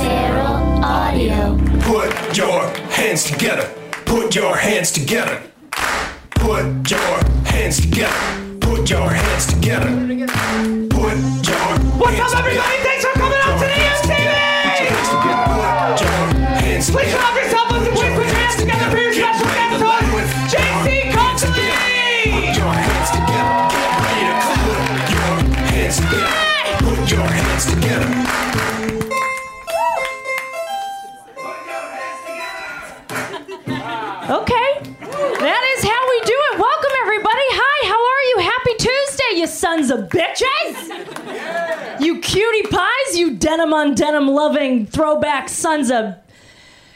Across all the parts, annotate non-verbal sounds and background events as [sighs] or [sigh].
Feral Audio. Put your hands together. Put your hands together. Put your hands together. Put your hands together. Put your What's hands up, everybody? together. Thanks for coming out to the Put your hands MTV! together. Your hands Please together. clap yourself. Let's please put your hands together for your special guest host, JC Conklin! Put your hands together. Get ready to put your hands together. Put your hands together. Okay. That is how we do it. Welcome, everybody. Hi, how are you? Happy Tuesday, you sons of bitches. You cutie pies, you denim on denim loving throwback sons of.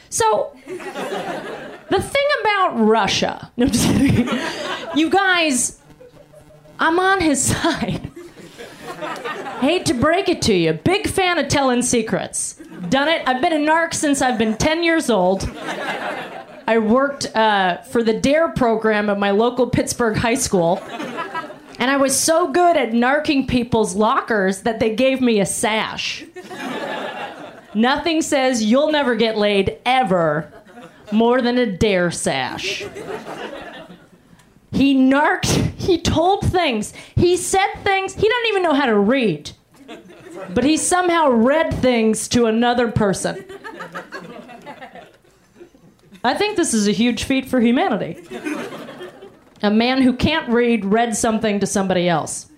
So, the thing about Russia. No, I'm just kidding. You guys, I'm on his [laughs] side. Hate to break it to you. Big fan of telling secrets. Done it. I've been a narc since I've been 10 years old. I worked uh, for the DARE program at my local Pittsburgh high school. And I was so good at narking people's lockers that they gave me a sash. Nothing says you'll never get laid ever more than a DARE sash. He narked, he told things, he said things, he doesn't even know how to read. But he somehow read things to another person. I think this is a huge feat for humanity. A man who can't read read something to somebody else.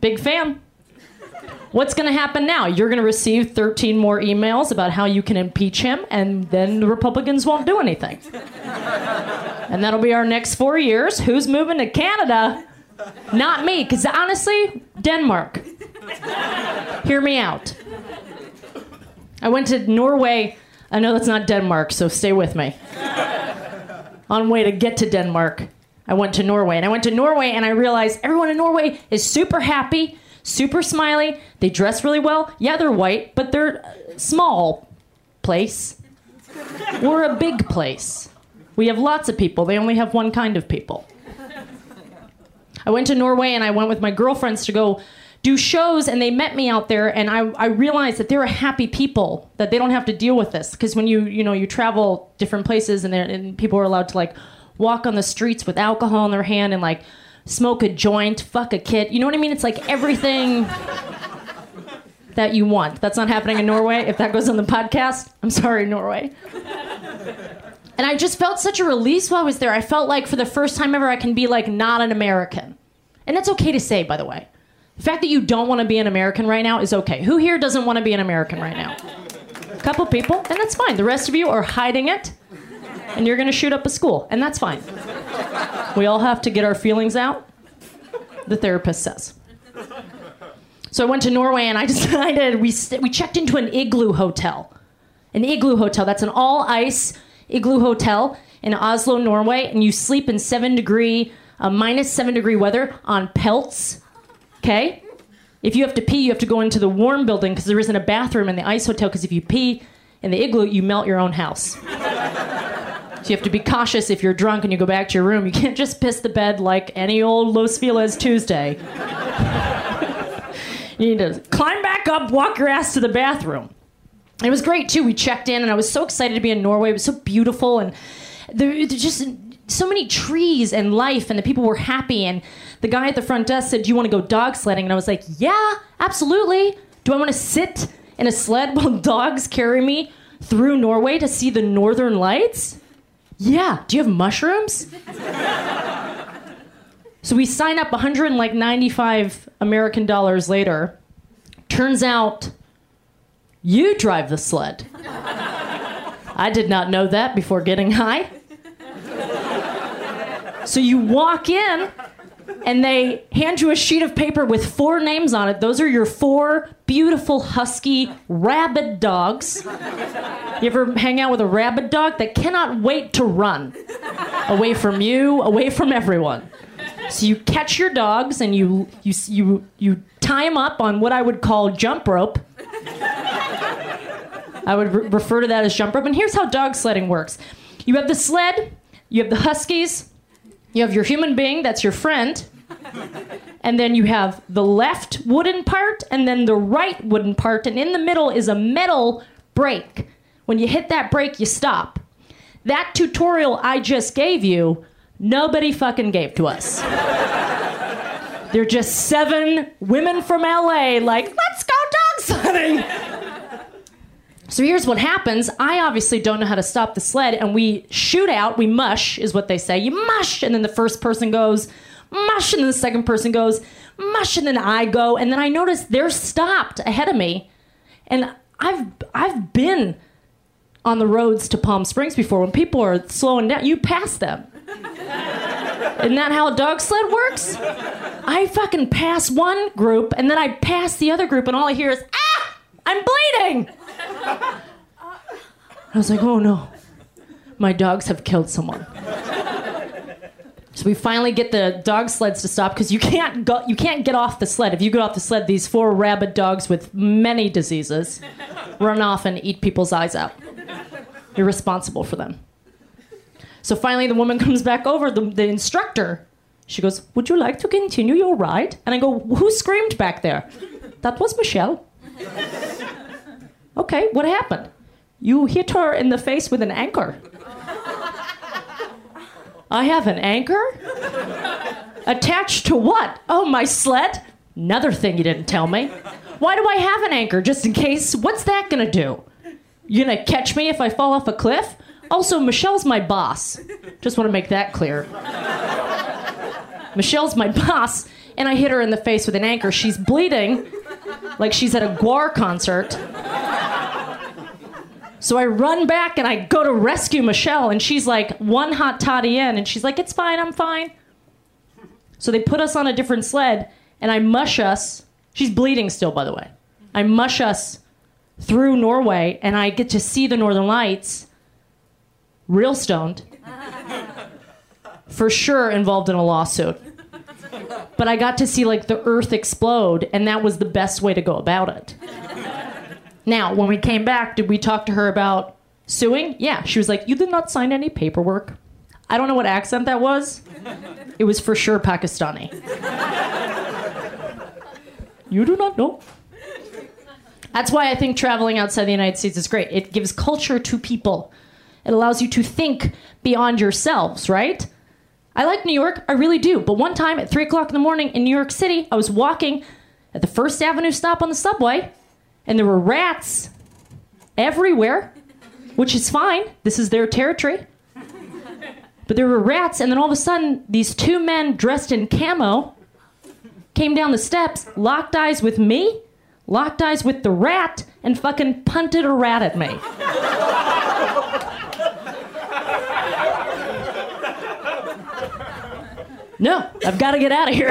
Big fan. What's going to happen now? You're going to receive 13 more emails about how you can impeach him, and then the Republicans won't do anything. And that'll be our next four years. Who's moving to Canada? Not me, because honestly, Denmark. Hear me out. I went to Norway. I know that's not Denmark, so stay with me. On way to get to Denmark, I went to Norway. And I went to Norway and I realized everyone in Norway is super happy, super smiley. They dress really well. Yeah, they're white, but they're a small place. We're a big place. We have lots of people. They only have one kind of people. I went to Norway and I went with my girlfriends to go do shows and they met me out there and I, I realized that they're a happy people that they don't have to deal with this. Because when you you know you travel different places and, and people are allowed to like walk on the streets with alcohol in their hand and like smoke a joint fuck a kid. You know what i mean? It's like everything [laughs] that you want. That's not happening in norway if that goes on the podcast. I'm sorry norway and i just felt such a release while i was there i felt like for the first time ever i can be like not an american and that's okay to say by the way the fact that you don't want to be an American right now is okay. Who here doesn't want to be an American right now? A [laughs] couple people, and that's fine. The rest of you are hiding it, and you're going to shoot up a school, and that's fine. We all have to get our feelings out, the therapist says. So I went to Norway, and I [laughs] decided we, st- we checked into an igloo hotel. An igloo hotel, that's an all ice igloo hotel in Oslo, Norway, and you sleep in seven degree, uh, minus seven degree weather on pelts. Okay? If you have to pee, you have to go into the warm building because there isn't a bathroom in the ice hotel. Because if you pee in the igloo, you melt your own house. so you have to be cautious if you're drunk and you go back to your room. You can't just piss the bed like any old Los Feliz Tuesday. [laughs] you need to climb back up, walk your ass to the bathroom. It was great too. We checked in, and I was so excited to be in Norway. It was so beautiful, and there, there's just so many trees and life, and the people were happy. And the guy at the front desk said, "Do you want to go dog sledding?" And I was like, "Yeah, absolutely." Do I want to sit in a sled [laughs] while dogs carry me through Norway to see the northern lights? Yeah. Do you have mushrooms? [laughs] so we sign up 195 American dollars later. Turns out you drive the sled. I did not know that before getting high. So you walk in and they hand you a sheet of paper with four names on it. Those are your four beautiful, husky, rabid dogs. You ever hang out with a rabid dog that cannot wait to run away from you, away from everyone? So you catch your dogs and you you you you tie them up on what I would call jump rope. I would re- refer to that as jump rope. And here's how dog sledding works: you have the sled, you have the huskies, you have your human being that's your friend, and then you have the left wooden part, and then the right wooden part, and in the middle is a metal brake. When you hit that brake, you stop. That tutorial I just gave you, nobody fucking gave to us. They're just seven women from LA, like, let's go dog sledding. So here's what happens. I obviously don't know how to stop the sled, and we shoot out. We mush, is what they say. You mush, and then the first person goes, mush, and then the second person goes, mush, and then I go, and then I notice they're stopped ahead of me, and I've I've been on the roads to Palm Springs before. When people are slowing down, you pass them. [laughs] Isn't that how a dog sled works? I fucking pass one group, and then I pass the other group, and all I hear is, ah, I'm bleeding. I was like, oh no, my dogs have killed someone. So we finally get the dog sleds to stop because you can't you can't get off the sled. If you get off the sled, these four rabid dogs with many diseases run off and eat people's eyes out. You're responsible for them. So finally, the woman comes back over, the, the instructor. She goes, Would you like to continue your ride? And I go, Who screamed back there? That was Michelle. Okay, what happened? You hit her in the face with an anchor. I have an anchor? Attached to what? Oh, my sled? Another thing you didn't tell me. Why do I have an anchor? Just in case? What's that gonna do? You gonna catch me if I fall off a cliff? Also, Michelle's my boss. Just wanna make that clear. Michelle's my boss, and I hit her in the face with an anchor. She's bleeding like she's at a GWAR concert. So I run back and I go to rescue Michelle, and she's like one hot toddy in, and she's like, It's fine, I'm fine. So they put us on a different sled, and I mush us. She's bleeding still, by the way. I mush us through Norway, and I get to see the Northern Lights, real stoned, [laughs] for sure involved in a lawsuit. But I got to see like the earth explode, and that was the best way to go about it. Now, when we came back, did we talk to her about suing? Yeah, she was like, You did not sign any paperwork. I don't know what accent that was. It was for sure Pakistani. you do not know. That's why I think traveling outside the United States is great. It gives culture to people, it allows you to think beyond yourselves, right? I like New York, I really do. But one time at 3 o'clock in the morning in New York City, I was walking at the First Avenue stop on the subway, and there were rats everywhere, which is fine. This is their territory. But there were rats, and then all of a sudden, these two men dressed in camo came down the steps, locked eyes with me, locked eyes with the rat, and fucking punted a rat at me. No, I've got to get out of here.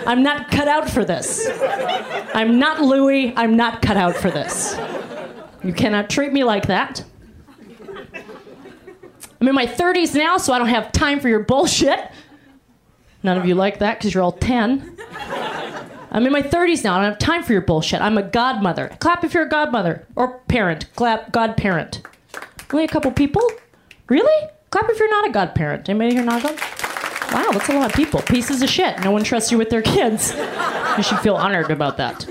[laughs] I'm not cut out for this. I'm not Louis. I'm not cut out for this. You cannot treat me like that. I'm in my 30s now, so I don't have time for your bullshit. None of you like that because you're all 10. I'm in my 30s now. I don't have time for your bullshit. I'm a godmother. Clap if you're a godmother or parent. Clap, godparent. Only a couple people? Really? Clap if you're not a godparent. Anybody here not a god? Wow, that's a lot of people. Pieces of shit. No one trusts you with their kids. You should feel honored about that.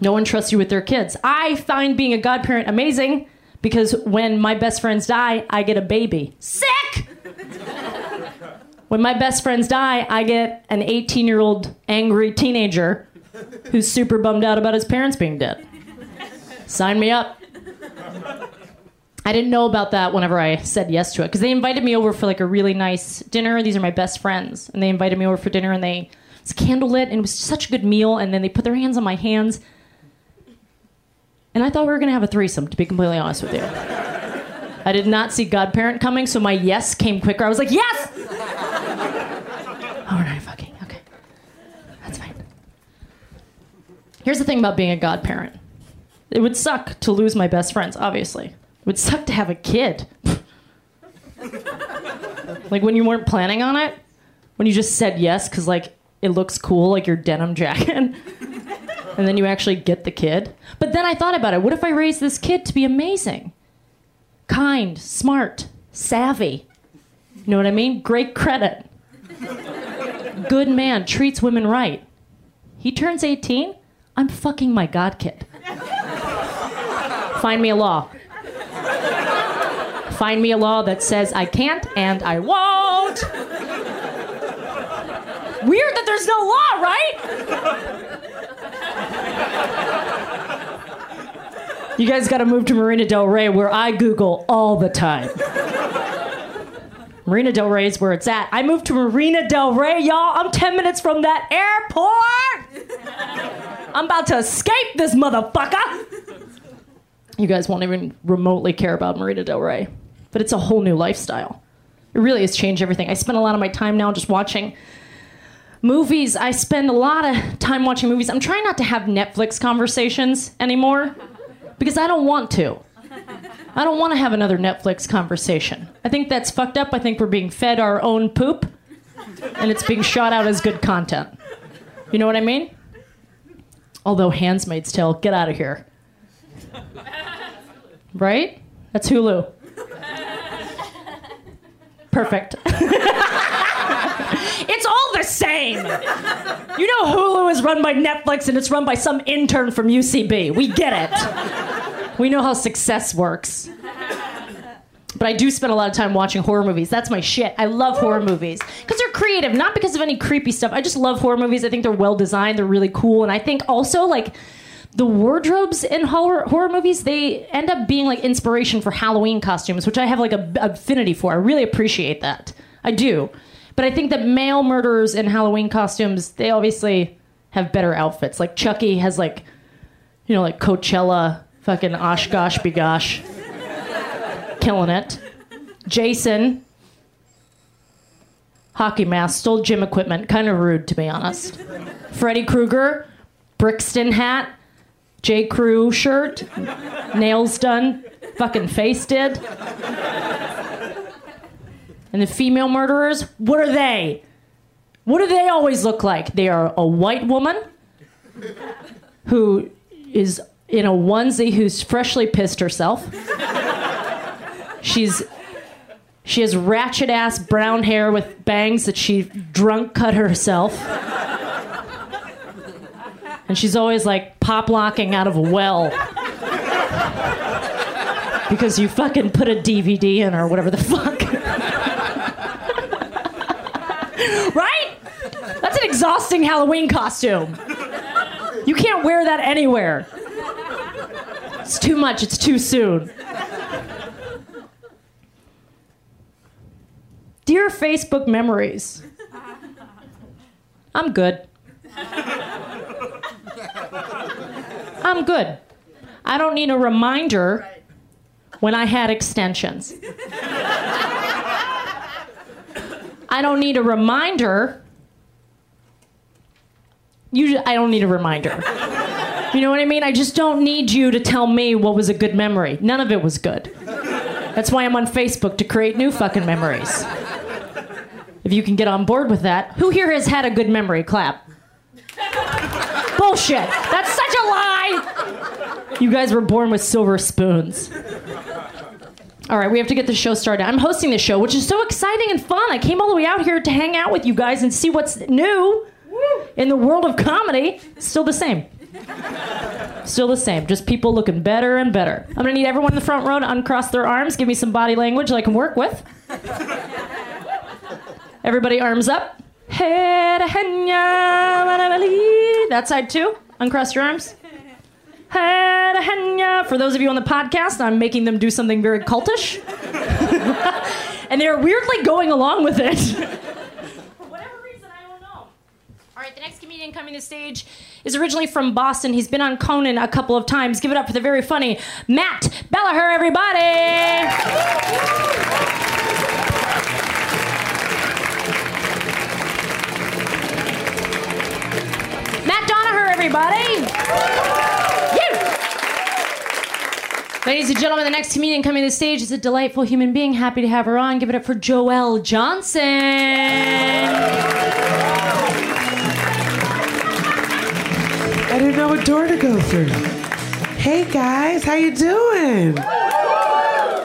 No one trusts you with their kids. I find being a godparent amazing because when my best friends die, I get a baby. Sick! When my best friends die, I get an 18 year old angry teenager who's super bummed out about his parents being dead. Sign me up. I didn't know about that whenever I said yes to it because they invited me over for like a really nice dinner. These are my best friends, and they invited me over for dinner, and they it was candlelit, and it was such a good meal. And then they put their hands on my hands, and I thought we were gonna have a threesome. To be completely honest with you, I did not see godparent coming, so my yes came quicker. I was like, yes. oh, we're not fucking okay. That's fine. Here's the thing about being a godparent. It would suck to lose my best friends, obviously. It would suck to have a kid. like when you weren't planning on it, when you just said yes because like it looks cool, like your denim jacket, [laughs] and then you actually get the kid. But then I thought about it. What if I raise this kid to be amazing, kind, smart, savvy? You know what I mean? Great credit, good man, treats women right. he turns 18, I'm fucking my god kid. Find me a law. Find me a law that says I can't and I won't. Weird that there's no law, right? You guys got to move to Marina Del Rey, where I Google all the time. Marina Del Rey is where it's at. I moved to Marina Del Rey, y'all. I'm 10 minutes from that airport. I'm about to escape this motherfucker. You guys won't even remotely care about Marina Del Rey, but it's a whole new lifestyle. It really has changed everything. I spend a lot of my time now just watching movies. I spend a lot of time watching movies. I'm trying not to have Netflix conversations anymore because I don't want to. I don't want to have another Netflix conversation. I think that's fucked up. I think we're being fed our own poop and it's being shot out as good content. You know what I mean? Although Handmaid's Tale, get out of here. Right? That's Hulu. Perfect. [laughs] it's all the same. You know Hulu is run by Netflix and it's run by some intern from UCB. We get it. We know how success works. But I do spend a lot of time watching horror movies. That's my shit. I love horror movies because they're creative, not because of any creepy stuff. I just love horror movies. I think they're well designed, they're really cool, and I think also like the wardrobes in horror horror movies they end up being like inspiration for Halloween costumes, which I have like a affinity for. I really appreciate that. I do. But I think that male murderers in Halloween costumes, they obviously have better outfits. Like Chucky has like you know, like Coachella, fucking OshKosh B'gosh. Killing it. Jason, hockey mask, stole gym equipment. Kind of rude, to be honest. Freddy Krueger, Brixton hat, J. Crew shirt, nails done, fucking face did. And the female murderers, what are they? What do they always look like? They are a white woman who is in a onesie who's freshly pissed herself. She's she has ratchet ass brown hair with bangs that she drunk cut herself. And she's always like pop locking out of a well. Because you fucking put a DVD in or whatever the fuck. right? That's an exhausting Halloween costume. You can't wear that anywhere. It's too much, it's too soon. Dear Facebook memories, I'm good. [laughs] I'm good. I don't need a reminder when I had extensions. I don't need a reminder. You, I don't need a reminder. You know what I mean? I just don't need you to tell me what was a good memory. None of it was good. That's why I'm on Facebook to create new fucking memories. If you can get on board with that, who here has had a good memory? Clap. Bullshit. That's such a lie. You guys were born with silver spoons. All right, we have to get the show started. I'm hosting this show, which is so exciting and fun. I came all the way out here to hang out with you guys and see what's new in the world of comedy. Still the same. Still the same. Just people looking better and better. I'm gonna need everyone in the front row to uncross their arms, give me some body language that I can work with. Everybody, arms up. That side too. Uncross your arms. For those of you on the podcast, I'm making them do something very cultish. [laughs] and they're weirdly going along with it. For whatever reason, I don't know. All right, the next comedian coming to stage is originally from Boston. He's been on Conan a couple of times. Give it up for the very funny Matt Donaher, everybody. Everybody. You. Ladies and gentlemen, the next comedian coming to the stage is a delightful human being. Happy to have her on. Give it up for Joyelle Johnson. I didn't know what door to go through. Hey guys, how you doing?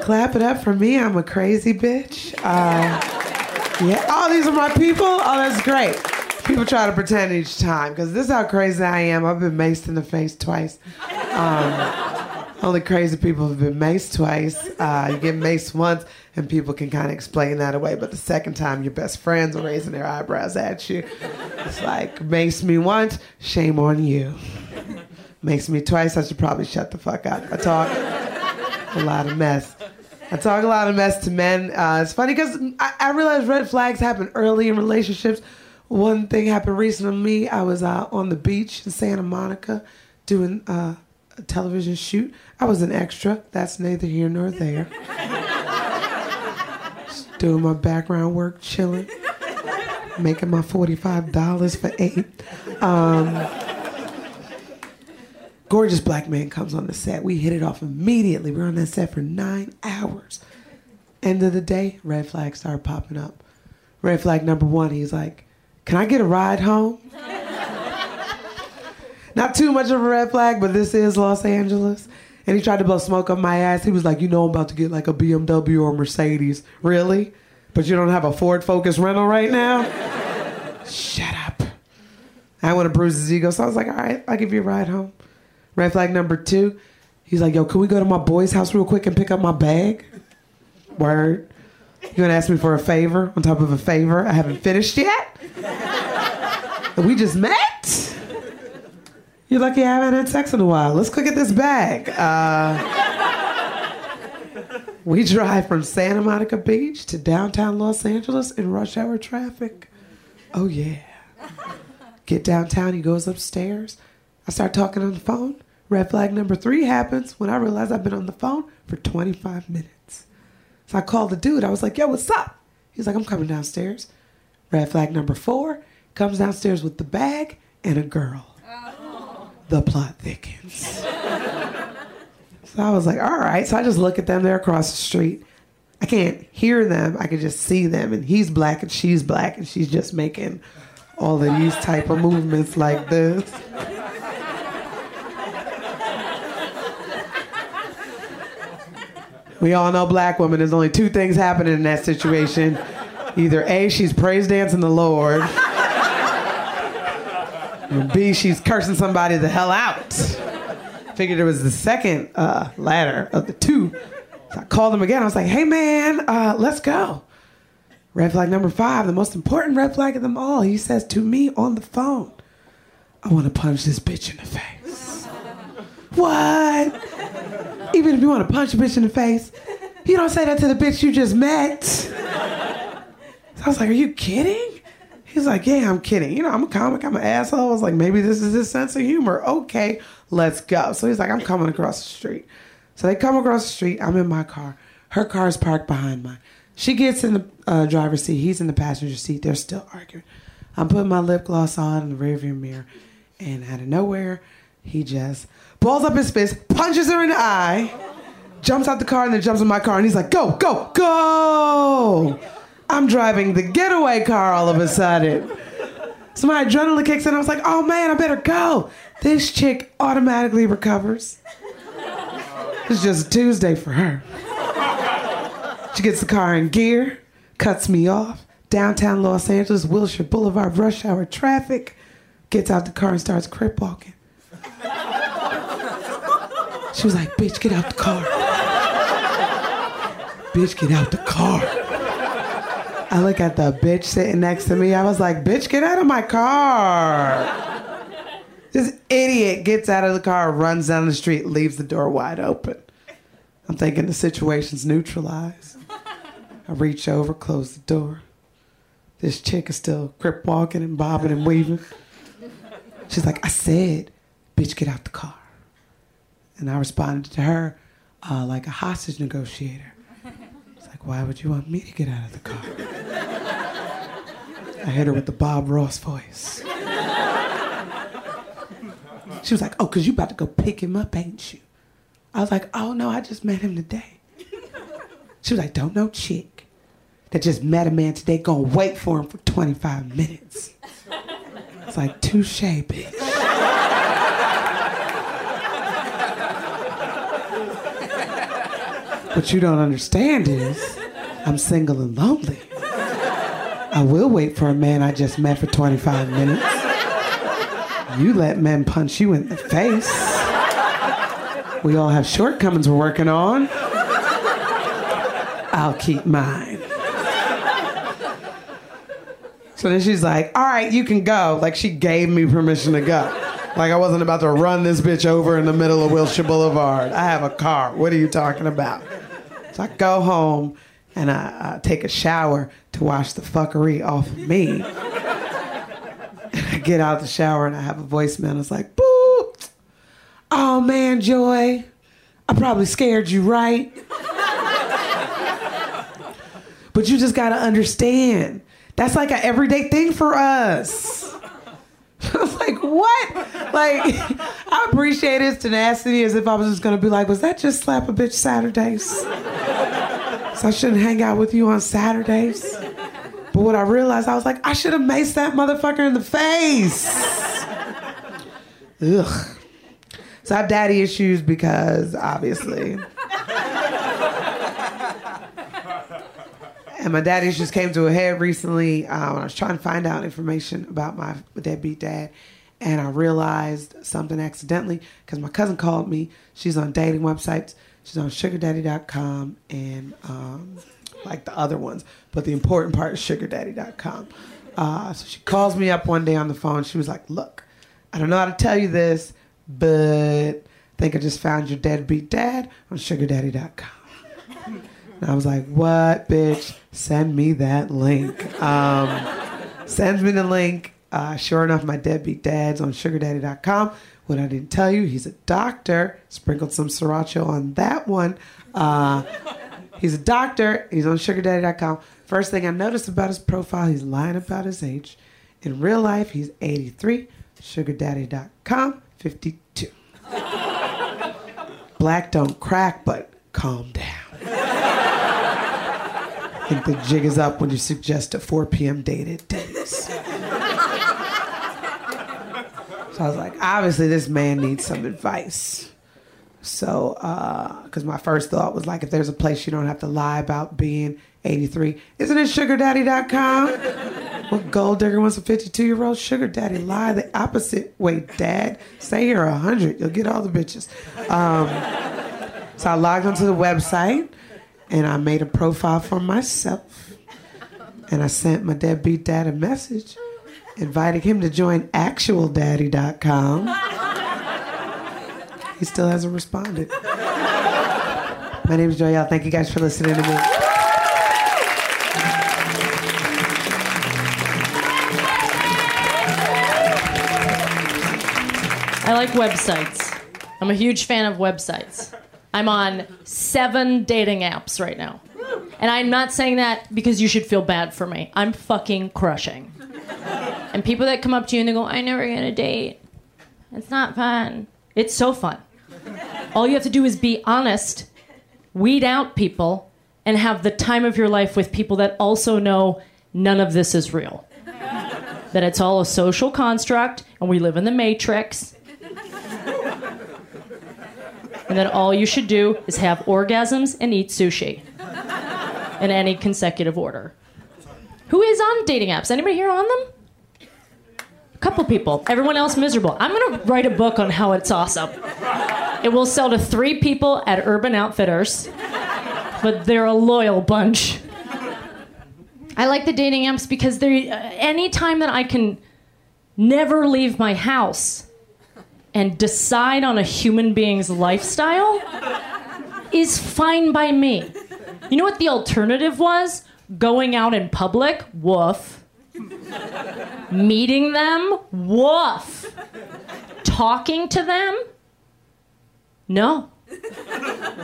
Clap it up for me. I'm a crazy bitch. Uh, yeah. Oh, these are my people. Oh, that's great. People try to pretend each time because this is how crazy I am. I've been maced in the face twice. Um, only crazy people have been maced twice. Uh, you get maced once, and people can kind of explain that away. But the second time, your best friends are raising their eyebrows at you. It's like mace me once, shame on you. Mace me twice, I should probably shut the fuck up. I talk a lot of mess. I talk a lot of mess to men. Uh, it's funny because I, I realize red flags happen early in relationships. One thing happened recently to me. I was uh, on the beach in Santa Monica doing uh, a television shoot. I was an extra. That's neither here nor there. Just doing my background work, chilling, making my $45 for eight. Um, gorgeous black man comes on the set. We hit it off immediately. We are on that set for nine hours. End of the day, red flags start popping up. Red flag number one, he's like, Can I get a ride home? Not too much of a red flag, but this is Los Angeles. And he tried to blow smoke up my ass. He was like, You know, I'm about to get like a BMW or a Mercedes. Really? But you don't have a Ford Focus rental right now? Shut up. I want to bruise his ego. So I was like, All right, I'll give you a ride home. Red flag number two, he's like, yo, can we go to my boy's house real quick and pick up my bag? Word. You gonna ask me for a favor on top of a favor I haven't finished yet? we just met? You're lucky I haven't had sex in a while. Let's go get this bag. Uh, we drive from Santa Monica Beach to downtown Los Angeles in rush hour traffic. Oh, yeah. Get downtown, he goes upstairs. I start talking on the phone. Red flag number three happens when I realize I've been on the phone for 25 minutes. So I called the dude. I was like, yo, what's up? He's like, I'm coming downstairs. Red flag number four comes downstairs with the bag and a girl. Oh. The plot thickens. [laughs] so I was like, all right. So I just look at them. They're across the street. I can't hear them. I can just see them. And he's black and she's black and she's just making all of these type of movements like this. We all know black women, there's only two things happening in that situation. Either A, she's praise dancing the Lord, or B, she's cursing somebody the hell out. Figured it was the second uh, ladder of the two. So I called him again. I was like, hey man, uh, let's go. Red flag number five, the most important red flag of them all. He says to me on the phone, I want to punch this bitch in the face. What? Even if you want to punch a bitch in the face, you don't say that to the bitch you just met. So I was like, Are you kidding? He's like, Yeah, I'm kidding. You know, I'm a comic, I'm an asshole. I was like, Maybe this is his sense of humor. Okay, let's go. So he's like, I'm coming across the street. So they come across the street. I'm in my car. Her car is parked behind mine. She gets in the uh, driver's seat. He's in the passenger seat. They're still arguing. I'm putting my lip gloss on in the rearview mirror. And out of nowhere, he just balls up his fist, punches her in the eye, jumps out the car, and then jumps in my car. And he's like, Go, go, go! I'm driving the getaway car all of a sudden. So my adrenaline kicks in. I was like, Oh man, I better go. This chick automatically recovers. It's just Tuesday for her. She gets the car in gear, cuts me off. Downtown Los Angeles, Wilshire Boulevard, rush hour traffic. Gets out the car and starts crip walking. She was like, bitch, get out the car. bitch, get out the car. I look at the bitch sitting next to me. I was like, bitch, get out of my car. This idiot gets out of the car, runs down the street, leaves the door wide open. I'm thinking the situation's neutralized. I reach over, close the door. This chick is still crip walking and bobbing and weaving. She's like, I said, bitch, get out the car. And I responded to her uh, like a hostage negotiator. It's like, why would you want me to get out of the car? I hit her with the Bob Ross voice. She was like, oh, because you about to go pick him up, ain't you? I was like, oh, no, I just met him today. She was like, don't know chick that just met a man today gonna wait for him for 25 minutes. It's like, touche, bitch. What you don't understand is I'm single and lonely. I will wait for a man I just met for 25 minutes. You let men punch you in the face. We all have shortcomings we're working on. I'll keep mine. So then she's like, all right, you can go. Like she gave me permission to go. Like I wasn't about to run this bitch over in the middle of Wilshire Boulevard. I have a car. What are you talking about? So I go home and I, I take a shower to wash the fuckery off of me. [laughs] I get out of the shower and I have a voicemail. It's like, boo. Oh man, Joy. I probably scared you, right? [laughs] but you just gotta understand. That's like an everyday thing for us. [laughs] I was like, what? Like, [laughs] I appreciate his tenacity as if I was just gonna be like, was that just slap a bitch Saturdays? So I shouldn't hang out with you on Saturdays. But what I realized, I was like, I should have maced that motherfucker in the face. Ugh. So I have daddy issues because obviously. And my daddy issues came to a head recently uh, when I was trying to find out information about my deadbeat dad. And I realized something accidentally because my cousin called me. She's on dating websites. She's on sugardaddy.com and um, like the other ones. But the important part is sugardaddy.com. Uh, so she calls me up one day on the phone. She was like, Look, I don't know how to tell you this, but I think I just found your deadbeat dad on sugardaddy.com. And I was like, what, bitch? Send me that link. Um, sends me the link. Uh, sure enough, my deadbeat dad's on sugardaddy.com. What I didn't tell you, he's a doctor. Sprinkled some sriracha on that one. Uh, he's a doctor. He's on sugardaddy.com. First thing I noticed about his profile, he's lying about his age. In real life, he's 83. Sugardaddy.com, 52. Black don't crack, but calm down. I think the jig is up when you suggest a 4 p.m. date at Denny's. So I was like, obviously, this man needs some advice. So, because my first thought was like, if there's a place you don't have to lie about being 83, isn't it sugardaddy.com? What gold digger wants a 52 year old sugar daddy? Lie the opposite way, dad. Say you're 100, you'll get all the bitches. Um, so I logged onto the website and I made a profile for myself. And I sent my deadbeat dad a message, inviting him to join actualdaddy.com. He still hasn't responded. My name is Joyelle. Thank you guys for listening to me. I like websites. I'm a huge fan of websites. I'm on seven dating apps right now. And I'm not saying that because you should feel bad for me. I'm fucking crushing. And people that come up to you and they go, I never get a date. It's not fun. It's so fun. All you have to do is be honest, weed out people, and have the time of your life with people that also know none of this is real. That it's all a social construct and we live in the matrix. And that all you should do is have orgasms and eat sushi in any consecutive order. Who is on dating apps? Anybody here on them? A couple people. Everyone else miserable. I'm gonna write a book on how it's awesome. It will sell to three people at Urban Outfitters, but they're a loyal bunch. I like the dating apps because they uh, any time that I can never leave my house and decide on a human being's lifestyle is fine by me. You know what the alternative was? Going out in public? Woof. Meeting them? Woof. Talking to them? No.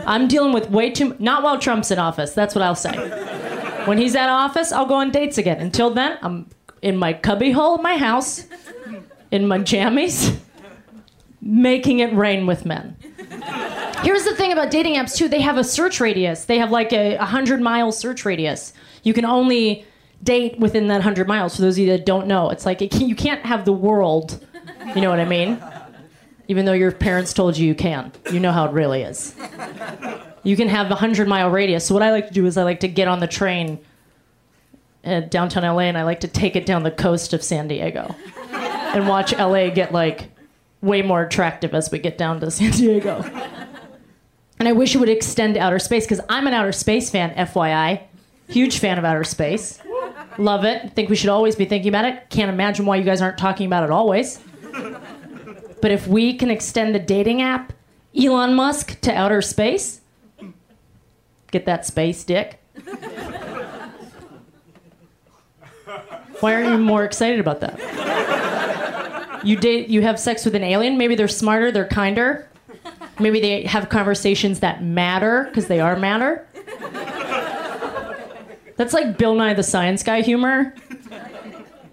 I'm dealing with way too not while Trump's in office. That's what I'll say. When he's at office, I'll go on dates again. Until then, I'm in my cubby hole of my house, in my jammies, making it rain with men. Here's the thing about dating apps too. They have a search radius. They have like a 100 mile search radius. You can only date within that 100 miles. For those of you that don't know, it's like it can, you can't have the world. You know what I mean? Even though your parents told you you can. You know how it really is. You can have a 100 mile radius. So what I like to do is I like to get on the train uh, downtown LA, and I like to take it down the coast of San Diego and watch LA get like way more attractive as we get down to San Diego. And I wish it would extend to outer space because I'm an outer space fan, FYI. Huge fan of outer space. Love it. Think we should always be thinking about it. Can't imagine why you guys aren't talking about it always. But if we can extend the dating app, Elon Musk, to outer space, get that space dick. Why aren't you more excited about that? You date, you have sex with an alien. Maybe they're smarter, they're kinder. Maybe they have conversations that matter because they are matter. That's like Bill Nye the Science Guy humor.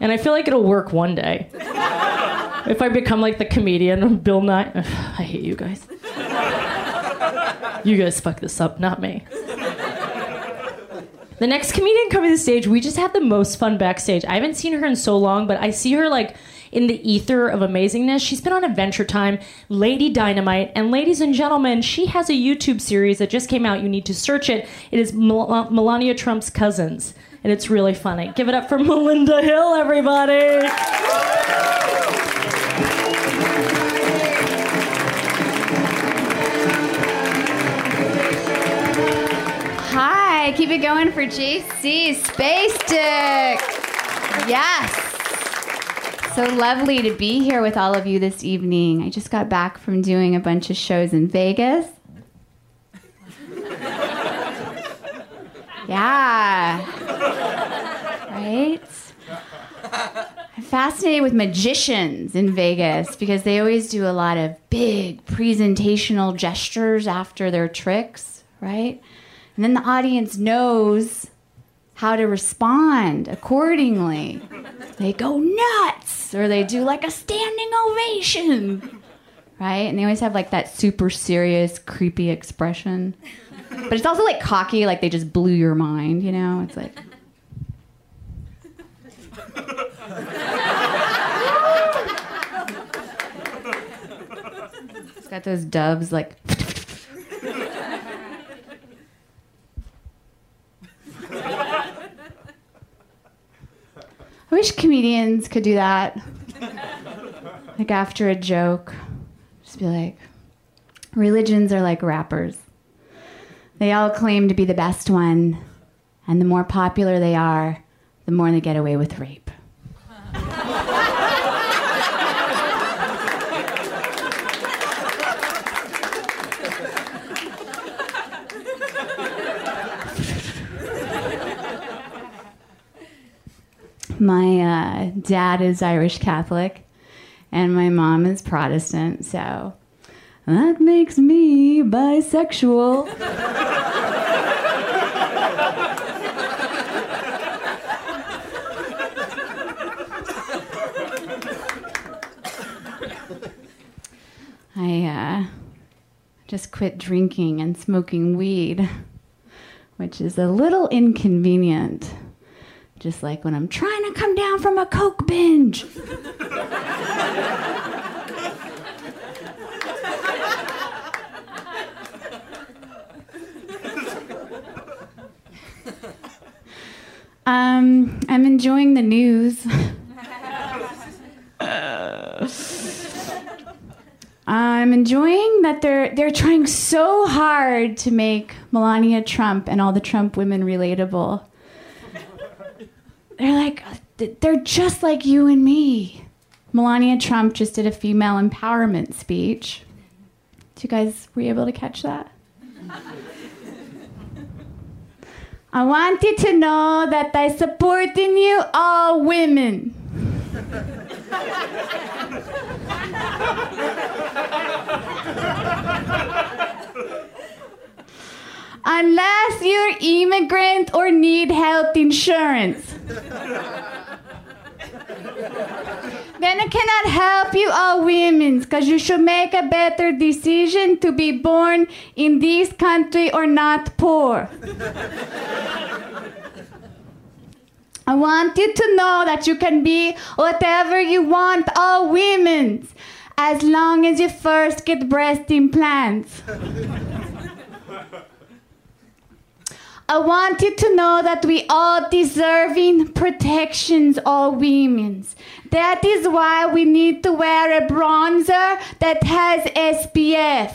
And I feel like it'll work one day. If I become like the comedian Bill Nye. [sighs] I hate you guys. You guys fuck this up, not me. The next comedian coming to the stage, we just had the most fun backstage. I haven't seen her in so long, but I see her like in the ether of amazingness. She's been on Adventure Time, Lady Dynamite, and ladies and gentlemen, she has a YouTube series that just came out. You need to search it. It is Mel- Melania Trump's cousins, and it's really funny. Give it up for [laughs] Melinda Hill, everybody. Hi, keep it going for JC Space Dick. Yes. So lovely to be here with all of you this evening. I just got back from doing a bunch of shows in Vegas. [laughs] Yeah. Right? I'm fascinated with magicians in Vegas because they always do a lot of big presentational gestures after their tricks, right? And then the audience knows how to respond accordingly. They go nuts or they do like a standing ovation. Right? And they always have like that super serious, creepy expression. But it's also like cocky, like they just blew your mind, you know? It's like. [laughs] It's got those doves like. I wish comedians could do that. [laughs] like after a joke, just be like, religions are like rappers. They all claim to be the best one, and the more popular they are, the more they get away with rape. My uh, dad is Irish Catholic and my mom is Protestant, so that makes me bisexual. [laughs] I uh, just quit drinking and smoking weed, which is a little inconvenient. Just like when I'm trying to come down from a Coke binge. um, I'm enjoying the news. I'm enjoying that they're they're trying so hard to make Melania Trump and all the Trump women relatable they're like, they're just like you and me. Melania Trump just did a female empowerment speech. Did you guys were you able to catch that? [laughs] I want you to know that I support in you all women. [laughs] Unless you're immigrant or need health insurance. then I cannot help you all women because you should make a better decision to be born in this country or not poor. I want you to know that you can be whatever you want, all women, as long as you first get breast implants. I want you to know that we all deserving protections, all women's. That is why we need to wear a bronzer that has SPF.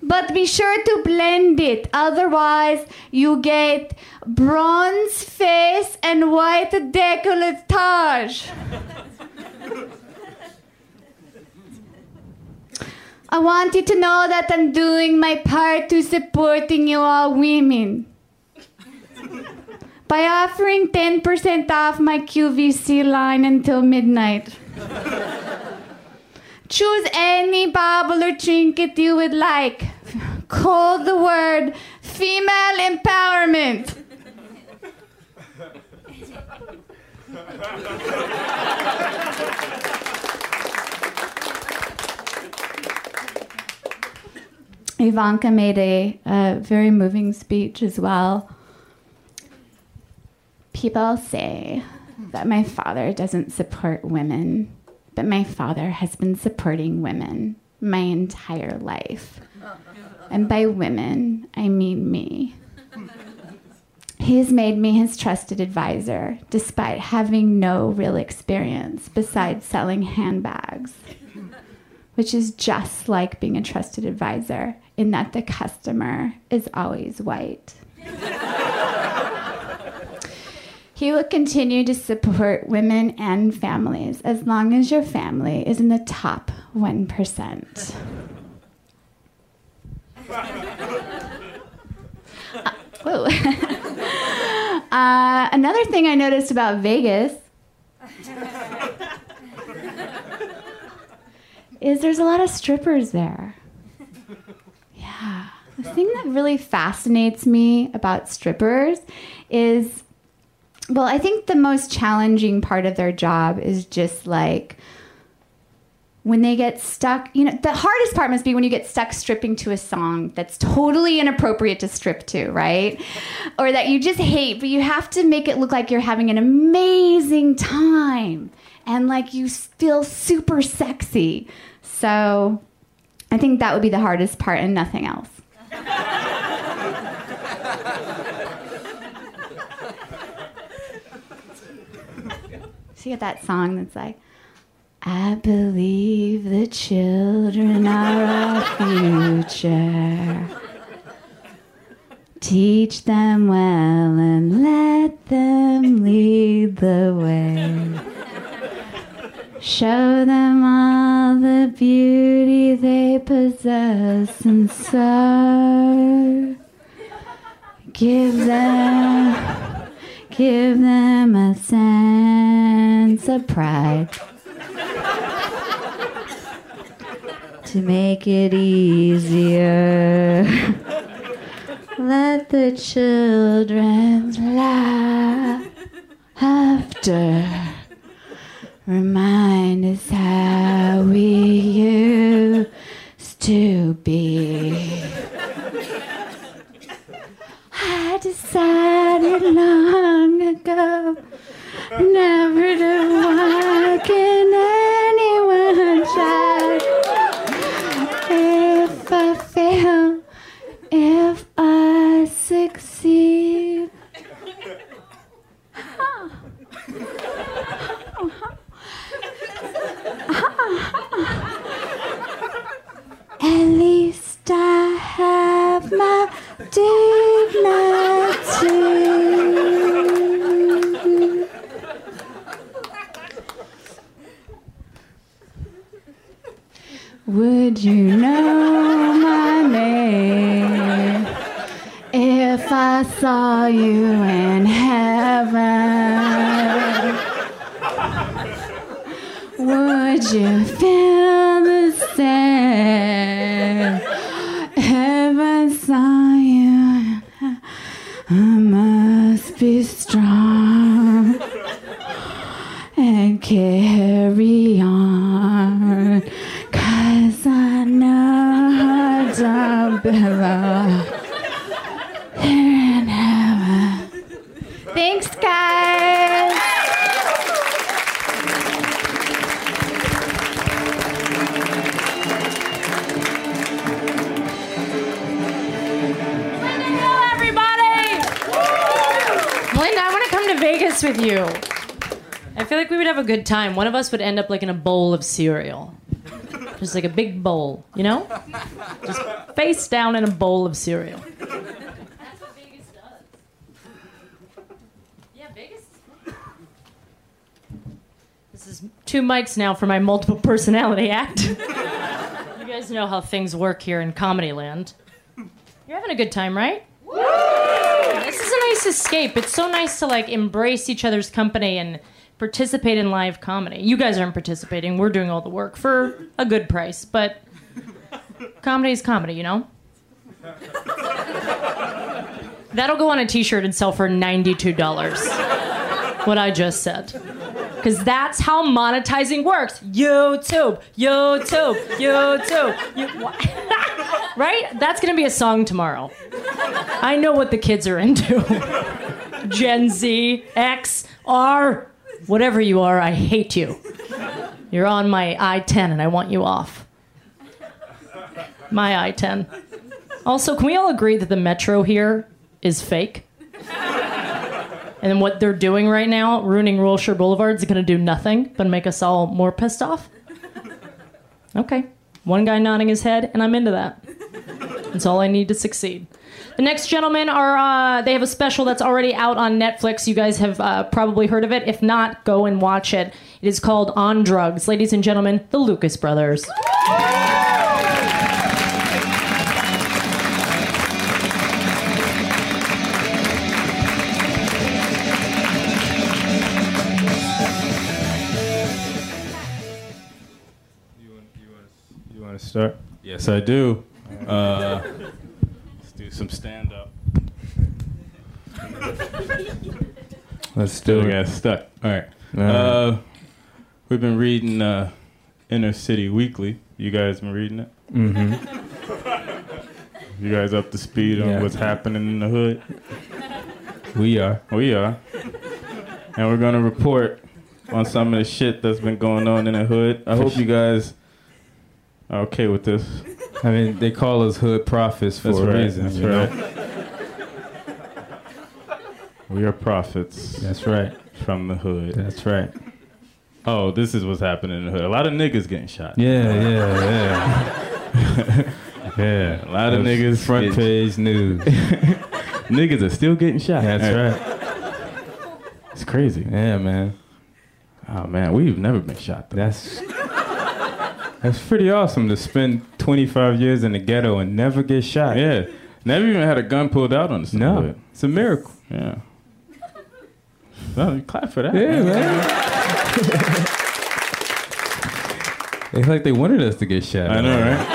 But be sure to blend it, otherwise you get bronze face and white décolletage. I want you to know that I'm doing my part to supporting you all women. By offering 10% off my QVC line until midnight. Choose any bauble or trinket you would like. Call the word female empowerment. [laughs] Ivanka made a, a very moving speech as well. People say that my father doesn't support women, but my father has been supporting women my entire life. And by women, I mean me. He's made me his trusted advisor, despite having no real experience besides selling handbags, which is just like being a trusted advisor in that the customer is always white. He will continue to support women and families as long as your family is in the top 1%. Uh, [laughs] uh, another thing I noticed about Vegas is there's a lot of strippers there. The thing that really fascinates me about strippers is well, I think the most challenging part of their job is just like when they get stuck, you know, the hardest part must be when you get stuck stripping to a song that's totally inappropriate to strip to, right? Or that you just hate, but you have to make it look like you're having an amazing time and like you feel super sexy. So I think that would be the hardest part and nothing else. So you get that song that's like, I believe the children are our future. Teach them well and let them lead the way. Show them all the beauty they possess and so give them give them a sense of pride to make it easier. Let the children's laughter remind us how we used to be. I decided long ago never to walk in anyone's shadow. If I fail, if I time. One of us would end up like in a bowl of cereal. Just like a big bowl, you know? Just face down in a bowl of cereal. That's what Vegas does. Yeah, Vegas. This is two mics now for my multiple personality act. you guys know how things work here in comedy land. You're having a good time, right? Woo! This is a nice escape. It's so nice to like embrace each other's company and participate in live comedy. You guys aren't participating. We're doing all the work for a good price, but comedy is comedy, you know? That'll go on a t-shirt and sell for $92. What I just said. Cuz that's how monetizing works. YouTube, YouTube, YouTube. You, [laughs] right? That's going to be a song tomorrow. I know what the kids are into. Gen Z, X, R, whatever you are, I hate you. You're on my I 10 and I want you off. My I 10. Also, can we all agree that the metro here is fake? And what they're doing right now, ruining Wilshire Boulevard, is going to do nothing but make us all more pissed off? Okay. One guy nodding his head, and I'm into that. That's all I need to succeed. The next gentlemen are, uh, they have a special that's already out on Netflix. You guys have uh, probably heard of it. If not, go and watch it. It is called On Drugs. Ladies and gentlemen, the Lucas Brothers. Start? Yes, I do. Uh, let's do some stand up. Let's Still do got it. stuck. All right. All right. Uh, we've been reading uh, Inner City Weekly. You guys been reading it? Mm-hmm. [laughs] You guys up to speed on Yeah. what's happening in the hood? We are. We are. And we're going to report on some of the shit that's been going on in the hood. I hope you guys are okay with this. I mean, they call us hood prophets for That's a right. reason. That's you right. know? We are prophets That's right. from the hood. That's right. Oh, this is what's happening in the hood. A lot of niggas getting shot. Yeah, yeah, yeah. [laughs] yeah. A lot of niggas front page news. [laughs] Niggas are still getting shot. That's right. It's crazy. Yeah, man. Oh man, we've never been shot. Though. That's that's pretty awesome to spend 25 years in the ghetto and never get shot. Yeah, never even had a gun pulled out on us. No, it's a miracle. Yeah. Well, clap for that. Yeah, man. it's like they wanted us to get shot. I know, right?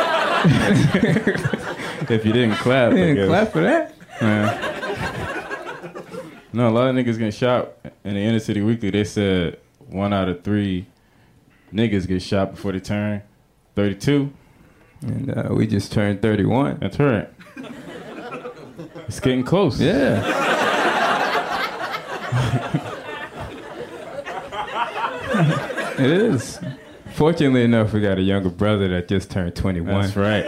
[laughs] if you didn't clap, They didn't clap for that. Yeah. No, a lot of niggas getting shot in the inner city weekly. They said one out of three niggas get shot before they turn 32. And uh, we just turned 31. That's right. It's getting close. Yeah. it is. Fortunately enough, we got a younger brother that just turned 21. That's right.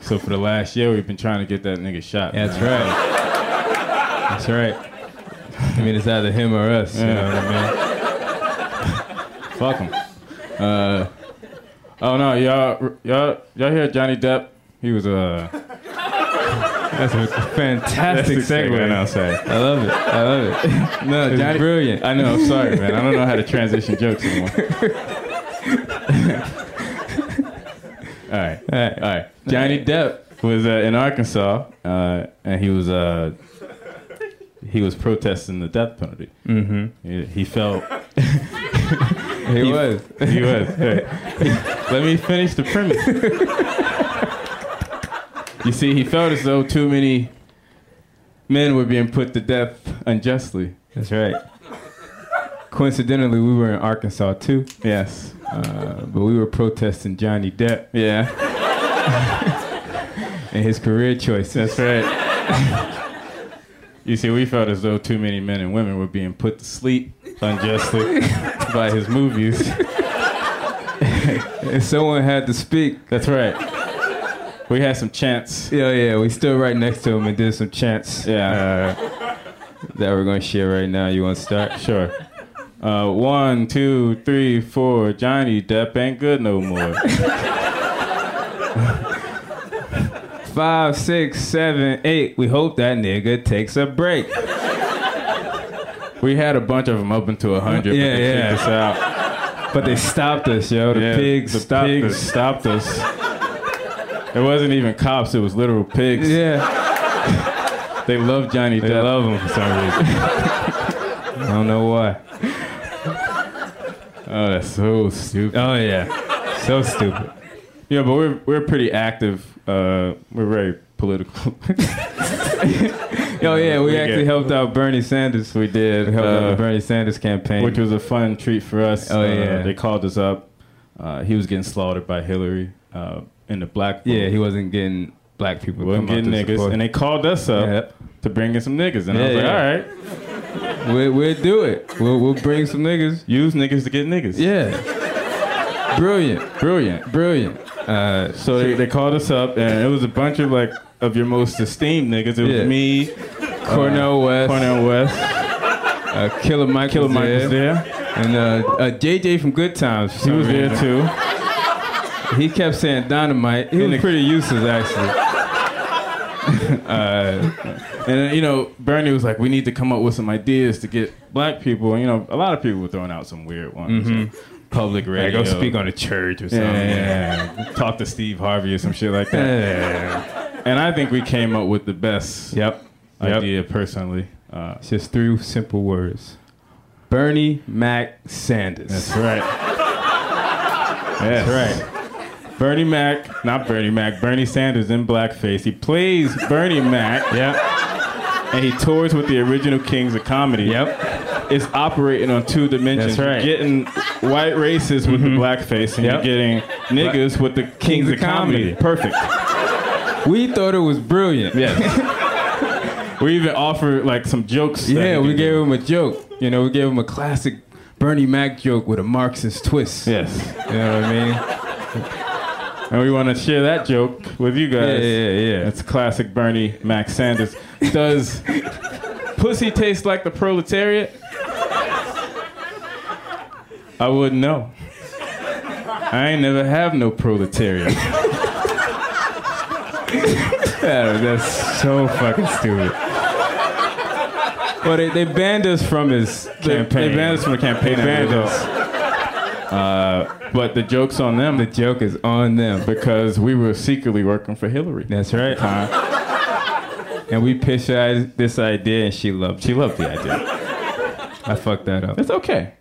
so for the last year, we've been trying to get that nigga shot. That's right. That's right. I mean, it's either him or us. You know what I mean? Fuck him. Uh, oh no, y'all, y'all, y'all hear Johnny Depp? He was uh, That's a fantastic That's segue, segue. I'll say. I love it. I love it. no, It's Johnny, brilliant. I know. I'm sorry, man. I don't know how to transition jokes anymore. all right, all right, all right. Johnny Depp was uh, in Arkansas, uh, and he was uh, he was protesting the death penalty. Mm-hmm. He, he felt [laughs] He was. he was. Hey, let me finish the premise. you see, he felt as though too many men were being put to death unjustly. That's right. Coincidentally, we were in Arkansas too, Yes. uh, but we were protesting Johnny Depp Yeah. [laughs] and his career choices. That's right. [laughs] you see, we felt as though too many men and women were being put to sleep unjustly [laughs] by his movies. And someone had to speak. That's right. We had some chants. Yeah, yeah, we stood right next to him and did some chants. Yeah. Uh, that we're gonna share right now. You want to start? Sure. Uh, one, two, three, four. Johnny Depp ain't good no more. [laughs] Five, six, seven, eight. We hope that nigga takes a break. We had a bunch of them up until a hundred. Yeah, but they yeah. us out. But they stopped us, yo. The Yeah, pigs the stopped pigs us. stopped us. It wasn't even cops. It was literal pigs. Yeah, They love Johnny they love him for some reason. [laughs] I don't know why. Oh, that's so stupid. Oh yeah, so stupid. Yeah, but we're we're pretty active. Uh, we're very political. [laughs] [laughs] Oh yeah, we We actually get- helped out Bernie Sanders. we did, helped out uh, the Bernie Sanders campaign. which was a fun treat for us. Oh, Uh, yeah. they called us up. Uh, he was getting slaughtered by Hillary uh, in the black. yeah, he wasn't getting black people. wasn't getting niggas, support. and they called us up Yep. to bring in some niggas, and I Yeah, was like, yeah. all right, We'll, we'll do it. We'll, we'll bring some niggas. use niggas to get niggas. Yeah. Brilliant. brilliant. Brilliant. Uh, So they, they called us up, and it was a bunch of like of your most esteemed niggas. It was Yeah. me, Cornel West, Cornel West, uh, Killer Mike, Killer was Mike there, was there. and uh, uh, JJ from Good Times. He was there too. He kept saying dynamite. He And was pretty useless actually. [laughs] And you know, Bernie was like, "We need to come up with some ideas to get black people." And you know, a lot of people were throwing out some weird ones. Public Like, radio. go speak on a church or Yeah, something. yeah, yeah. Talk to Steve Harvey or some shit like that. And I think we came up with the best Yep. Yep. idea personally. Uh, It's just three simple words. Bernie Mac Sanders. that's right. [laughs] Yes. That's right. Bernie Mac, not Bernie Mac, Bernie Sanders in blackface. He plays Bernie Mac, [laughs] Yep. and he tours with the original Kings of Comedy. Yep. It's operating on two dimensions. That's right. You're getting white racists with the blackface, and Yep. you're getting niggas with the Kings, of Comedy. Perfect. We thought it was brilliant. Yes. [laughs] we even offered like some jokes. Yeah, we gave do. him a joke. You know, we gave him a classic Bernie Mac joke with a Marxist twist. Yes. You know what I mean? And we want to share that joke with you guys. Yeah, yeah, yeah. It's classic Bernie Mac Sanders. Does pussy taste like the proletariat? I wouldn't know. I ain't never have no proletariat. Yeah, that's so fucking stupid. Well, they, they banned us from his They, campaign. they banned us from the campaign. They banned as us. Uh, but the joke's on them The joke is on them. because we were secretly working for Hillary. That's right. And we pitched this idea, and she loved. She loved the idea. I fucked that up. It's okay.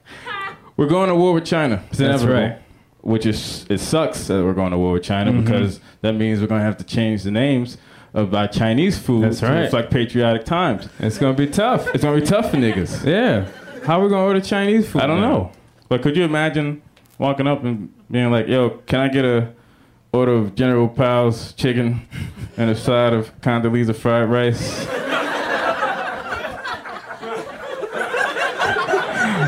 We're going to war with China. It's That's inevitable. right. Which is it sucks that we're going to war with China Mm-hmm. because that means we're going to have to change the names of our Chinese food That's to right. reflect patriotic times. It's gonna be tough. It's going to be tough for niggas. [laughs] Yeah. How are we gonna order Chinese food? I don't now? know. But could you imagine walking up and being like, "Yo, can I get a order of General Powell's chicken and a side of Condoleezza fried rice?"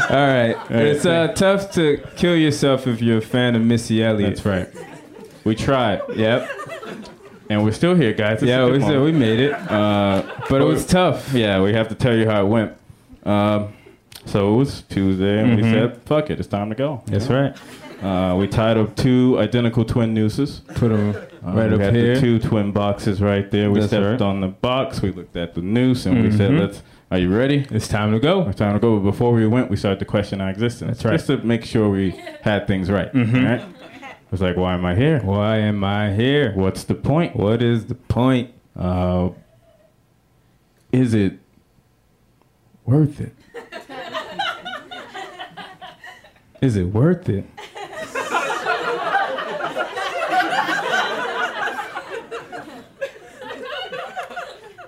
All right. It's uh, tough to kill yourself if you're a fan of Missy Elliott. That's right. We tried, Yep. and we're still here, guys. It's Yeah, we, moment. we made it, Uh, but it was tough. Yeah, we have to tell you how it went. Um, so it was Tuesday, and we said, "Fuck it, it's time to go." Mm-hmm. That's right. Uh, we tied up two identical twin nooses. Put them Uh, right we up had here. the two twin boxes right there. We That's stepped right. Mm-hmm. on the box. We looked at the noose, and we said, "Let's." Are you ready? It's time to go. It's time to go. But before we went, we started to question our existence. That's right. Mm-hmm. Just to make sure we had things right. Right? It was like, why am I here? Why am I here? What's the point? What is the point? Uh, is it worth it? [laughs] Is it worth it?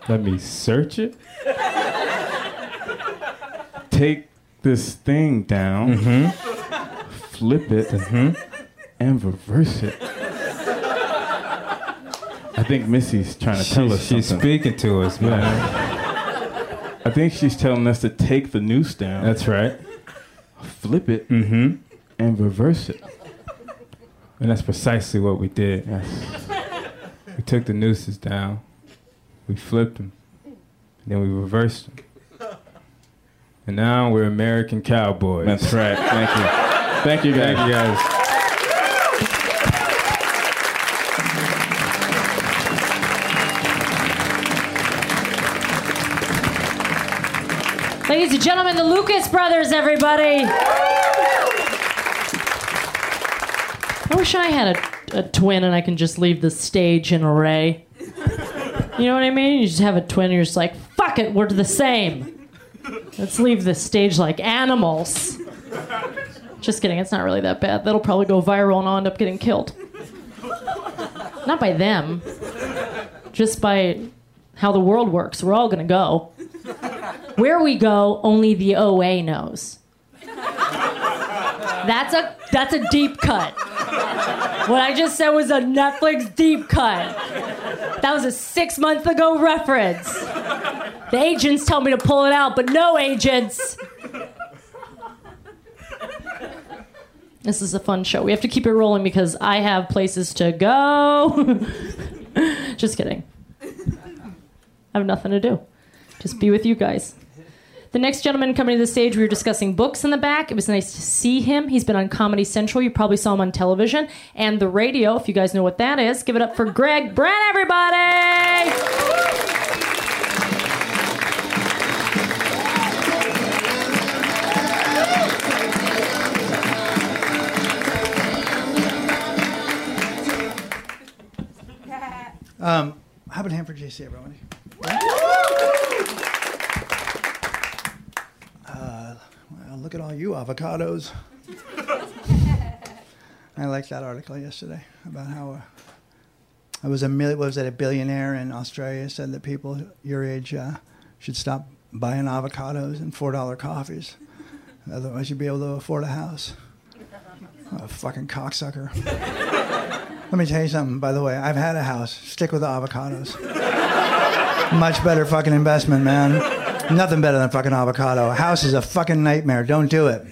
Let me search it. Take this thing down, Mm-hmm. flip it, and reverse it. I think Missy's trying to tell She- us she's something. speaking to us, man. I think she's telling us to take the noose down, That's right. flip it, Mm-hmm. and reverse it. And that's precisely what we did. Yes. We took the nooses down, we flipped them, and then we reversed them. And now we're American cowboys. That's right. Thank you. Thank you, guys. Thank you guys. Ladies and gentlemen, the Lucas brothers, everybody. I wish I had a, a twin and I can just leave the stage in array. You know what I mean? You just have a twin and you're just like, fuck it, we're the same. Let's leave the stage like animals. Just kidding, it's not really that bad. That'll probably go viral and I'll end up getting killed. Not by them, just by how the world works. We're all gonna go. Where we go, only the OA knows. That's a that's a deep cut. What I just said was a Netflix deep cut. That was a six month ago reference. The agents tell me to pull it out, but no agents. This is a fun show. We have to keep it rolling because I have places to go. Just kidding. I have nothing to do. Just be with you guys. The next gentleman coming to the stage, we were discussing books in the back. It was nice to see him. He's been on Comedy Central. You probably saw him on television and the radio, if you guys know what that is. Give it up for Greg Behrendt, everybody! Um, how about a hand for JC, everybody? Uh, well, look at all you avocados. [laughs] I liked that article yesterday about how uh, I was a mil- was it a billionaire in Australia said that people your age uh, should stop buying avocados and four dollar coffees, otherwise you'd be able to afford a house. [laughs] What a fucking cocksucker. [laughs] Let me tell you something, by the way. I've had a house. Stick with the avocados. Much better fucking investment, man. Nothing better than fucking avocado. A house is a fucking nightmare. Don't do it.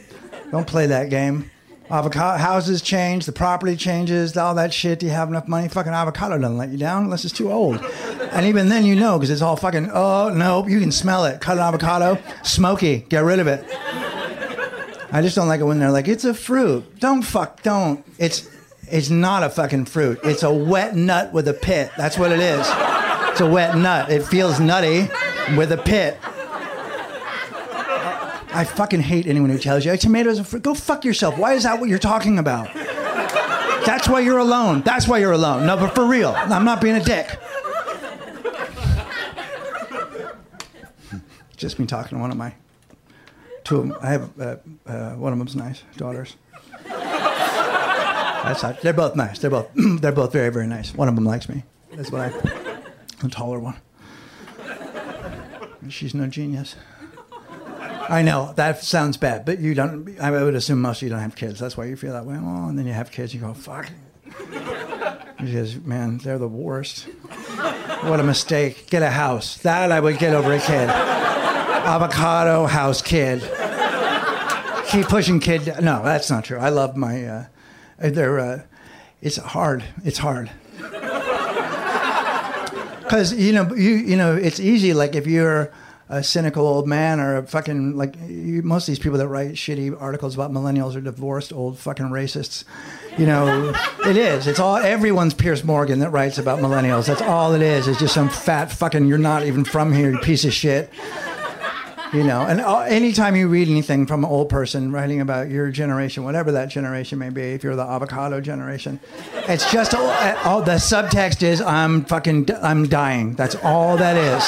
Don't play that game. Avocado houses change, the property changes, all that shit. Do you have enough money? Fucking avocado doesn't let you down unless it's too old. And even then, you know, because it's all fucking. Oh no, you can smell it. Cut an avocado, smoky. Get rid of it. I just don't like it when they're like, it's a fruit. Don't fuck, don't. It's it's not a fucking fruit. It's a wet nut with a pit. That's what it is. It's a wet nut. It feels nutty with a pit. I fucking hate anyone who tells you tomatoes are fruit. Go fuck yourself. Why is that what you're talking about? That's why you're alone. That's why you're alone. No, but for real, I'm not being a dick. Just me talking to one of my two of them. I have uh, uh, one of them's nice daughters. That's they're both nice. They're both [clears throat] they're both very very nice. One of them likes me. That's what I. The taller one. She's no genius. I know that sounds bad, but you don't. I would assume most of you don't have kids. That's why you feel that way. Oh, and then you have kids, you go fuck. Because man, they're the worst. What a mistake. Get a house. That I would get over a kid. Avocado house kid. Keep pushing kid. No, that's not true. I love my. Uh, they're. Uh, it's hard. It's hard. [laughs] Because you know, you you know, it's easy. Like if you're a cynical old man or a fucking like you, most of these people that write shitty articles about millennials are divorced old fucking racists. You know, it is. It's all everyone's Piers Morgan that writes about millennials. That's all it is. It's just some fat fucking. You're not even from here, you piece of shit. You know, and uh, anytime you read anything from an old person writing about your generation, whatever that generation may be, if you're the avocado generation, it's just all, all the subtext is I'm fucking I'm dying. That's all that is.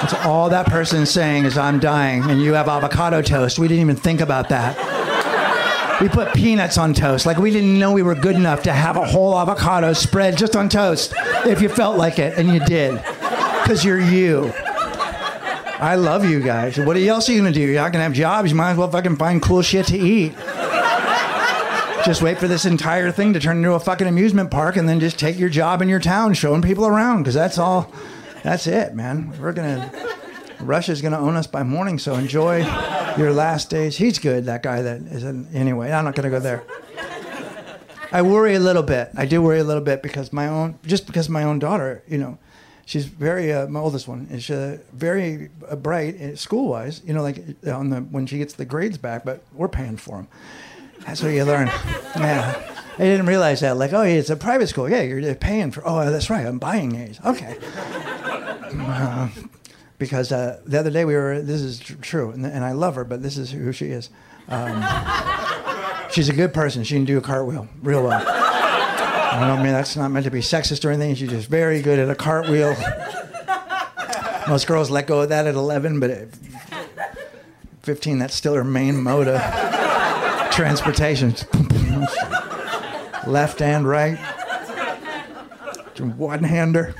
That's all that person's saying is I'm dying, and you have avocado toast. We didn't even think about that. We put peanuts on toast. Like we didn't know we were good enough to have a whole avocado spread just on toast if you felt like it, and you did. Because you're you. I love you guys. What else are you gonna do? You're not gonna have jobs. You might as well fucking find cool shit to eat. Just wait for this entire thing to turn into a fucking amusement park and then just take your job in your town showing people around because that's all that's it, man. We're gonna Russia's gonna own us by morning, so enjoy your last days. He's good, that guy that isn't anyway, I'm not gonna go there. I worry a little bit. I do worry a little bit because my own just because my own daughter, you know, She's very uh, my oldest one is uh, very uh, bright uh, school wise. You know, like uh, on the when she gets the grades back, but we're paying for them. That's what you learn. [laughs] Yeah. I didn't realize that. Like, oh, yeah, it's a private school. Yeah, you're paying for. Oh, that's right. I'm buying these. Okay. Uh, because uh, the other day we were. This is tr- true, and, and I love her, but this is who she is. Um, she's a good person. She can do a cartwheel real well. I don't mean that's not meant to be sexist or anything. She's just very good at a cartwheel. Most girls let go of that at 11, but at 15, that's still her main mode of transportation. Left and right. One hander.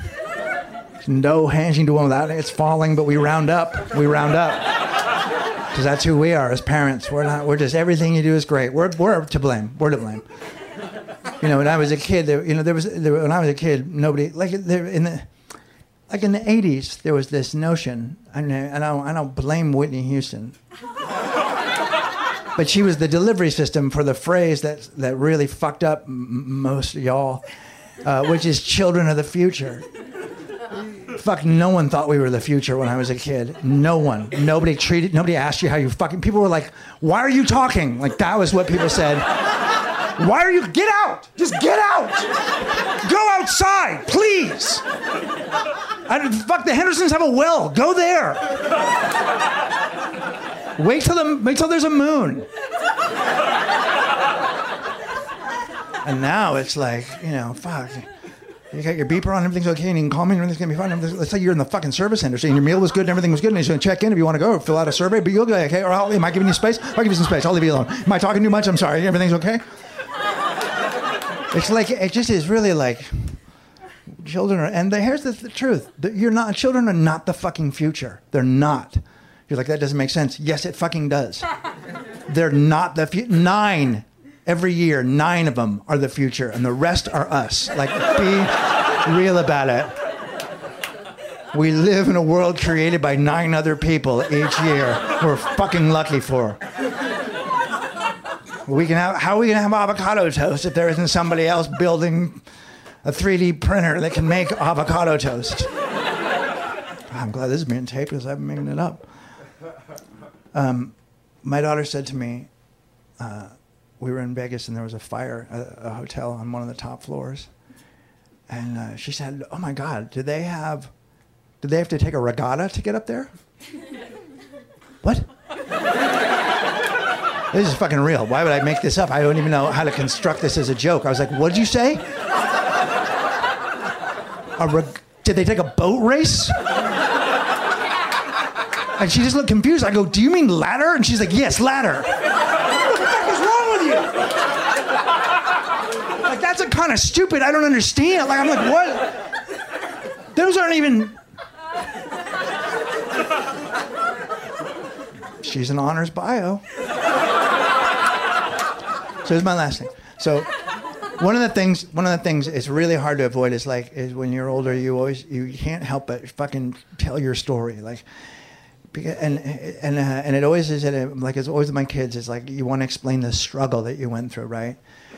No hands. You can do one without it. It's falling, but we round up. We round up. Because that's who we are as parents. We're not. We're just everything you do is great. We're, we're to blame. We're to blame. You know, when I was a kid, there, you know, there was there, when I was a kid, nobody like there in the like in the '80s, there was this notion, and I don't, I don't blame Whitney Houston, but she was the delivery system for the phrase that that really fucked up m- most of y'all, uh, which is "children of the future." Fuck, no one thought we were the future when I was a kid. No one. Nobody treated. Nobody asked you how you fucking. People were like, "Why are you talking?" Like that was what people said. Why are you? Get out! Just get out! Go outside, please! I fuck, the Hendersons have a well. Go there. Wait till the wait till there's a moon. And now it's like, you know, fuck. You got your beeper on, everything's okay, and you can call me, and everything's gonna be fine. Let's say you're in the fucking service industry, and your meal was good, and everything was good, and he's gonna check in if you want to go, fill out a survey, but you'll go, okay, or I'll, am I giving you space? I'll give you some space. I'll leave you alone. Am I talking too much? I'm sorry. Everything's okay? It's like it just is really like children are, and the, here's the, the truth: you're not children are not the fucking future. They're not. You're like that doesn't make sense. Yes, it fucking does. [laughs] They're not the fu- nine every year. Nine of them are the future, and the rest are us. Like be real about it. We live in a world created by nine other people each year. We're fucking lucky for. We can have, how are we going to have avocado toast if there isn't somebody else building a 3D printer that can make avocado toast? I'm glad this is being taped because been making it up. Um, my daughter said to me, uh, we were in Vegas and there was a fire at a hotel on one of the top floors. And uh, she said, Oh my God, do they have, do they have to take a regatta to get up there? [laughs] what? This is fucking real. Why would I make this up? I don't even know how to construct this as a joke. I was like, what did you say? Reg- did they take a boat race? And she just looked confused. I go, do you mean ladder? And she's like, yes, ladder. what the fuck is wrong with you? Like, that's a kind of stupid. I don't understand. Like, I'm like, what? Those aren't even. She's an honors bio. So here's my last thing. So one of the things one of the things it's really hard to avoid is like is when you're older you always you can't help but fucking tell your story like and and uh, and it always is uh, like it's always with my kids it's like you want to explain the struggle that you went through right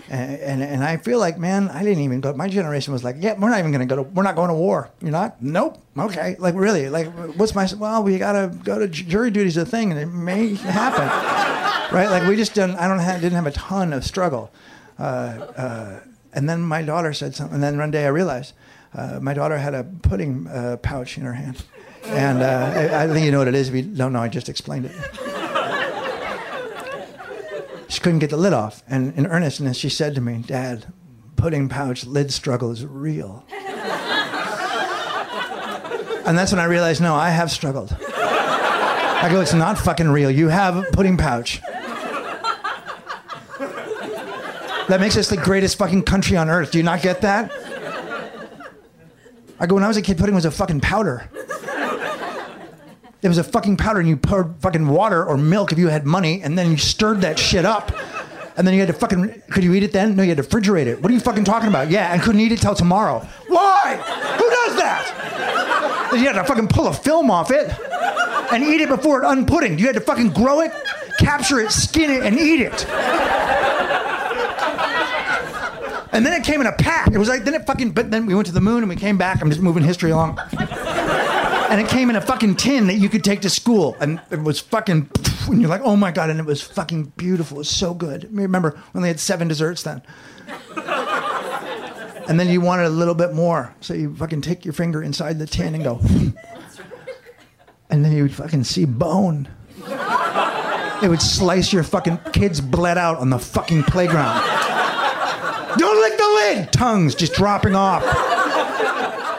and, and I feel like man I didn't even go my generation was like yeah we're not even gonna go to we're not going to war you're not nope okay like really like what's my well we gotta go to ju- jury duty's a thing and it may happen [laughs] right? Like we just didn't. I don't have, didn't have a ton of struggle. Uh, uh, and then my daughter said something. And then one day I realized uh, my daughter had a pudding uh, pouch in her hand, and uh, I, I think you know what it is. If you don't know, I just explained it. Couldn't get the lid off, and in earnestness, she said to me, "Dad, pudding pouch lid struggle is real." [laughs] And that's when I realized, no, I have struggled. I go, it's not fucking real. You have pudding pouch. That makes us the greatest fucking country on earth. Do you not get that? I go, when I was a kid, pudding was a fucking powder. It was a fucking powder, and you poured fucking water or milk if you had money, and then you stirred that shit up. And then you had to fucking, could you eat it then? No, you had to refrigerate it. What are you fucking talking about? Yeah, and couldn't eat it till tomorrow. Why? Who does that? Then you had to fucking pull a film off it and eat it before it unpudding. You had to fucking grow it, capture it, skin it, and eat it. And then it came in a pack. It was like then it fucking. But then we went to the moon and we came back. I'm just moving history along. And it came in a fucking tin that you could take to school, and it was fucking. And you're like, oh my god! And it was fucking beautiful. It was so good. Remember when they had seven desserts then? And then you wanted a little bit more, so you fucking take your finger inside the tin and go. [laughs] And then you would fucking see bone. It would slice your fucking kids bled out on the fucking playground. Don't lick the lid! Tongues just dropping off.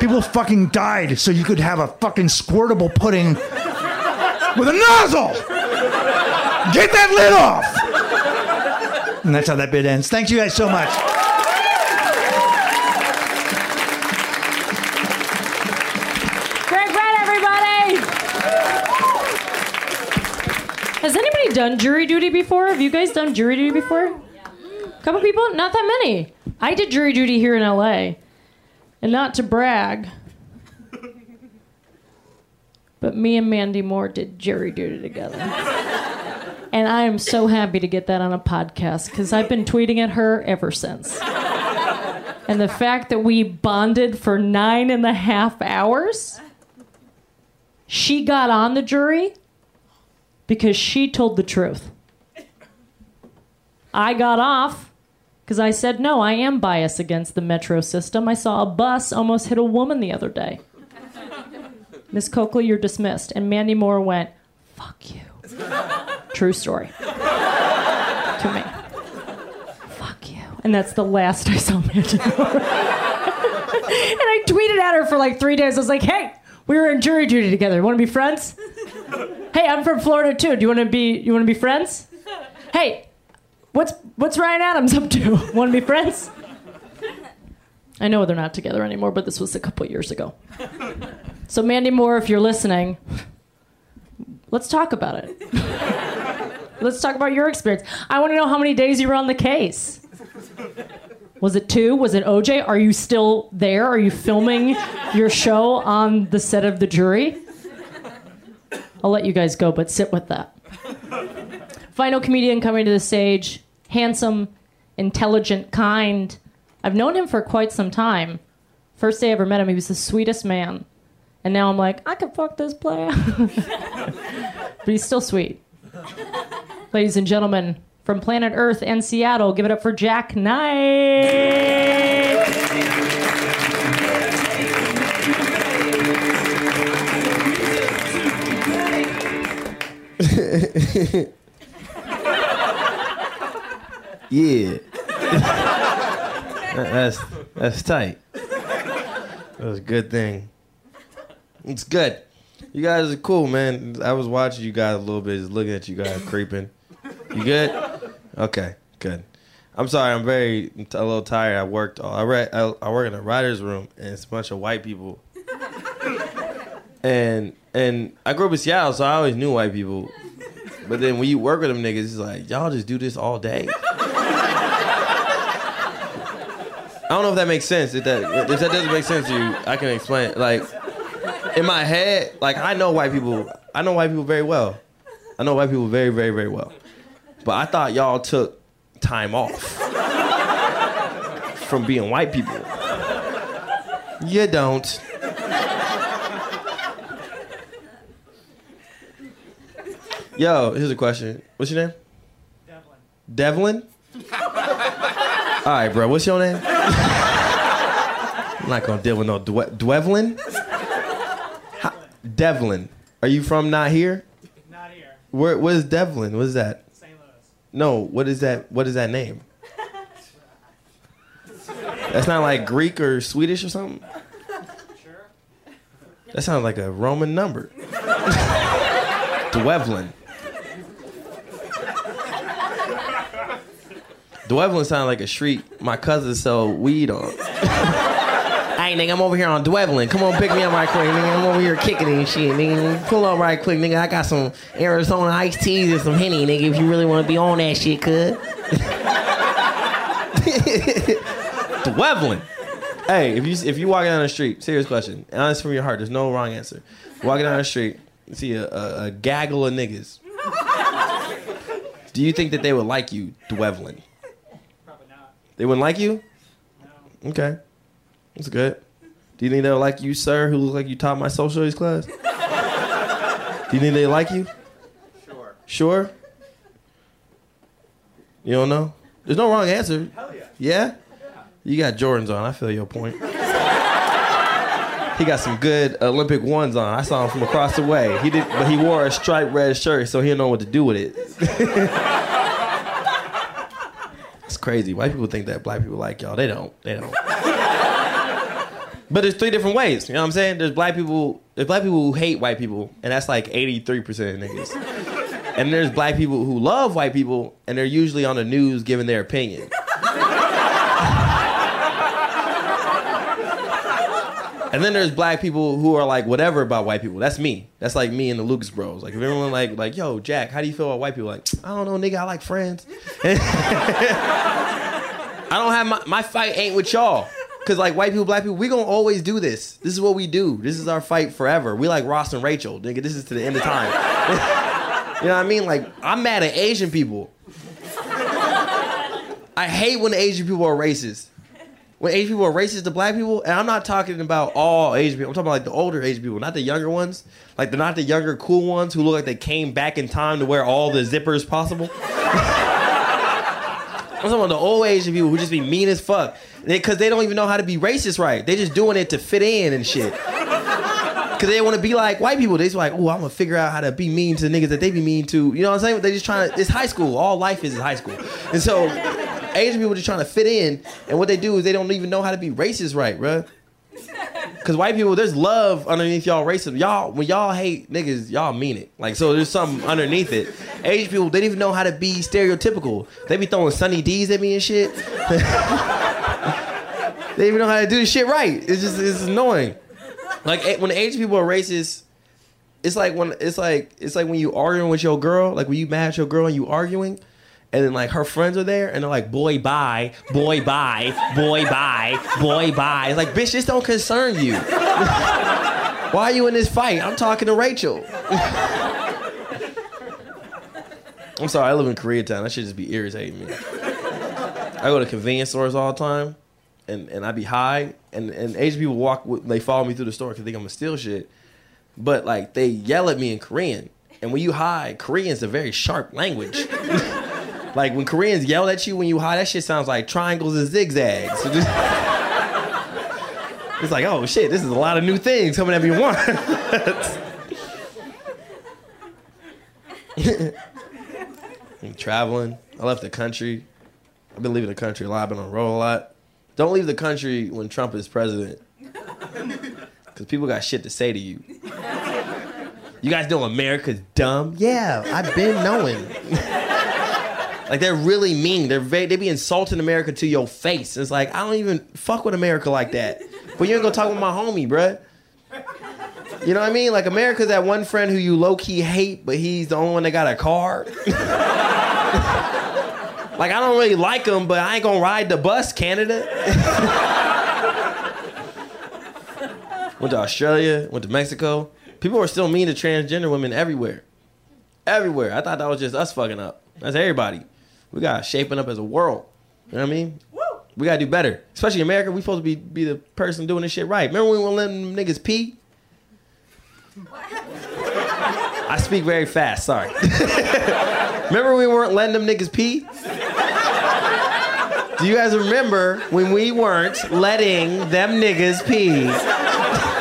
People fucking died so you could have a fucking squirtable pudding with a nozzle! Get that lid off! And that's how that bit ends. Thank you guys so much. Has anybody done jury duty before? Have you guys done jury duty before? A couple people? Not that many. I did jury duty here in LA. And not to brag, but me and Mandy Moore did jury duty together. And I am so happy to get that on a podcast because I've been tweeting at her ever since. And the fact that we bonded for nine and a half hours, she got on the jury because she told the truth. I got off because I said, no, I am biased against the metro system. I saw a bus almost hit a woman the other day. [laughs] Miss Coakley, you're dismissed. And Mandy Moore went, fuck you. True story. to me. Fuck you. And that's the last I saw Mandy Moore. [laughs] and I tweeted at her for like three days. I was like, hey, we were in jury duty together. Want to be friends? [laughs] hey, I'm from Florida too. Do you want to be? You want to be friends? Hey, what's what's Ryan Adams up to? [laughs] Want to be friends? I know they're not together anymore, but this was a couple years ago. So Mandy Moore, if you're listening, let's talk about it. [laughs] let's talk about your experience. I want to know how many days you were on the case. Was it two? Was it OJ? Are you still there? Are you filming your show on the set of the jury? I'll let you guys go, but sit with that. Final comedian coming to the stage, handsome, intelligent, kind. I've known him for quite some time. First day I ever met him, he was the sweetest man. And now I'm like, I could fuck this player. [laughs] but he's still sweet. Ladies and gentlemen, from planet Earth and Seattle, give it up for Jak Knight. [laughs] Yeah. That's that's tight. That was a good thing. It's good. You guys are cool, man. I was watching you guys a little bit, just looking at you guys creeping. You good? Okay, good. I'm sorry. I'm very a little tired. I worked. All, I read. I, I work in a writer's room, and it's a bunch of white people. And and I grew up in Seattle, so I always knew white people. But then when you work with them niggas, it's like y'all just do this all day. I don't know if that makes sense. If that if that doesn't make sense to you, I can explain. it. Like in my head, like I know white people. I know white people very well. I know white people very, very, very well. But I thought y'all took time off from being white people. You don't. Yo, here's a question. What's your name? Devlin. Devlin? [laughs] All right, bro. What's your name? I'm not gonna deal with no Dwe- Dwevlin. How- Devlin. Are you from not here? Not here. Where? What is Devlin? What is that? St. Louis. No. What is that? What is that name? That's not like Greek or Swedish or something. Sure. That sounds like a Roman number. Dwevlin. Dwevlin sounds like a street my cousin sell weed on. Hey, nigga, I'm over here on Dwevlin. Come on, pick me up right quick, nigga. I'm over here kicking and shit, nigga. Pull up right quick, nigga. I got some Arizona iced teas and some Henny, nigga, if you really want to be on that shit, cuz. [laughs] Dwevlin. Hey, if you if you walking down the street, serious question, honest from your heart, there's no wrong answer. Walking down the street, you see a, a, a gaggle of niggas. Do you think that they would like you, Dwevlin? Probably not. They wouldn't like you? No. Okay, that's good. Do you think they'll like you, sir, who look like you taught my social studies class? Do you think they like you? Sure. Sure? You don't know? There's no wrong answer. Hell yeah. Yeah? You got Jordans on. I feel your point. he got some good Olympic ones on. I saw him from across the way. He did, but he wore a striped red shirt, so he didn't know what to do with it. [laughs] It's crazy. White people think that black people like y'all. They don't. They don't. But there's three different ways. You know what I'm saying? There's black people. There's black people who hate white people, and that's like 83% of niggas. [laughs] And there's black people who love white people, and they're usually on the news giving their opinion. And then there's black people who are like whatever about white people. That's me. That's like me and the Lucas Bros. Like if everyone like like yo Jak, how do you feel about white people? Like I don't know, nigga. I like friends. [laughs] I don't have my my fight ain't with y'all. Cause like white people, black people, we gonna always do this. This is what we do. This is our fight forever. We like Ross and Rachel, nigga. This is to the end of time. [laughs] you know what I mean? Like I'm mad at Asian people. I hate when Asian people are racist. When Asian people are racist to black people, and I'm not talking about all Asian people. I'm talking about like the older Asian people, not the younger ones. Like they're not the younger cool ones who look like they came back in time to wear all the zippers possible. [laughs] I'm talking about the old Asian people who just be mean as fuck. Because they, don't even know how to be racist right. They just doing it to fit in and shit. Because they want to be like white people. They just like, oh, I'm going to figure out how to be mean to the niggas that they be mean to. You know what I'm saying? They just trying to, it's high school. All life is high school. And so Asian people just trying to fit in. And what they do is they don't even know how to be racist right, bruh. Cause white people, there's love underneath y'all racism. Y'all, when y'all hate niggas, y'all mean it. Like so, there's something underneath it. Asian people, they don't even know how to be stereotypical. They be throwing sunny D's at me and shit. [laughs] they don't even know how to do the shit right. It's just it's annoying. Like when Asian people are racist, it's like when it's like it's like when you arguing with your girl. Like when you mad at your girl and you arguing. And then like her friends are there, and they're like, "Boy, bye, boy, bye, boy, bye, boy, bye." It's like, bitch, this don't concern you. [laughs] Why are you in this fight? I'm talking to Rachel. [laughs] I'm sorry, I live in Koreatown. That should just be irritating me. I go to convenience stores all the time, and, and I be high, and, and Asian people walk, with, they follow me through the store because they think I'm gonna steal shit. But like they yell at me in Korean, and when you high, Korean's a very sharp language. [laughs] like when Koreans yell at you when you high, that shit sounds like triangles and zigzags. So [laughs] just- it's like, oh shit, this is a lot of new things coming at me once. [laughs] I'm traveling. I left the country. I've been leaving the country a lot. I've been on road a lot. Don't leave the country when Trump is president. Because people got shit to say to you. You guys know America's dumb? Yeah, I've been knowing. [laughs] like they're really mean. They're very, they be insulting America to your face. It's like I don't even fuck with America like that. But you ain't gonna talk with my homie, bruh. You know what I mean? Like America's that one friend who you low key hate, but he's the only one that got a car. [laughs] like I don't really like him, but I ain't gonna ride the bus, Canada. [laughs] went to Australia, went to Mexico. People are still mean to transgender women everywhere. Everywhere. I thought that was just us fucking up. That's everybody. We got shaping up as a world. You know what I mean? We gotta do better. Especially America, we supposed to be be the person doing this shit right. Remember when we were letting them niggas pee? I speak very fast, sorry. [laughs] remember we weren't letting them niggas pee? Do you guys remember when we weren't letting them niggas pee? [laughs]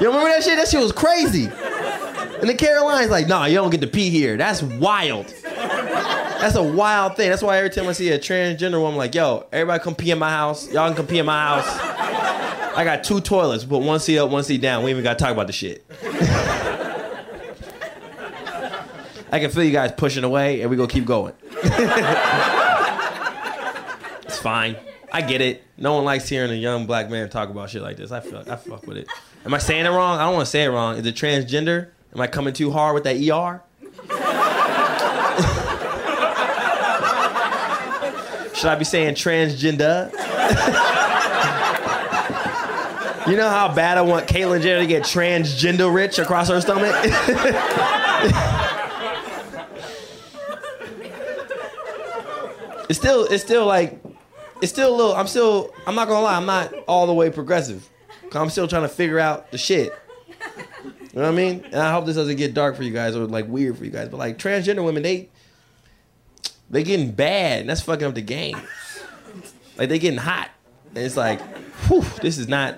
You remember that shit? That shit was crazy. And the Carolinas like, nah, you don't get to pee here. That's wild. That's a wild thing. That's why every time I see a transgender woman, I'm like, yo, everybody come pee in my house. Y'all can come pee in my house. I got two toilets, but one seat up, one seat down. We even gotta talk about the shit. I can feel you guys pushing away, and we gonna keep going. it's fine. I get it. No one likes hearing a young black man talk about shit like this. I I fuck with it. Am I saying it wrong? I don't want to say it wrong. Is it transgender? Am I coming too hard with that ER? Should I be saying transgender? you know how bad I want Caitlyn Jenner to get transgender rich across her stomach? it's still it's still like it's still a little. I'm still. I'm not gonna lie. I'm not all the way progressive. 'Cause I'm still trying to figure out the shit. You know what I mean? And I hope this doesn't get dark for you guys or like weird for you guys. But like transgender women, they they getting bad, and that's fucking up the game. Like they getting hot, and it's like, whew, this is not.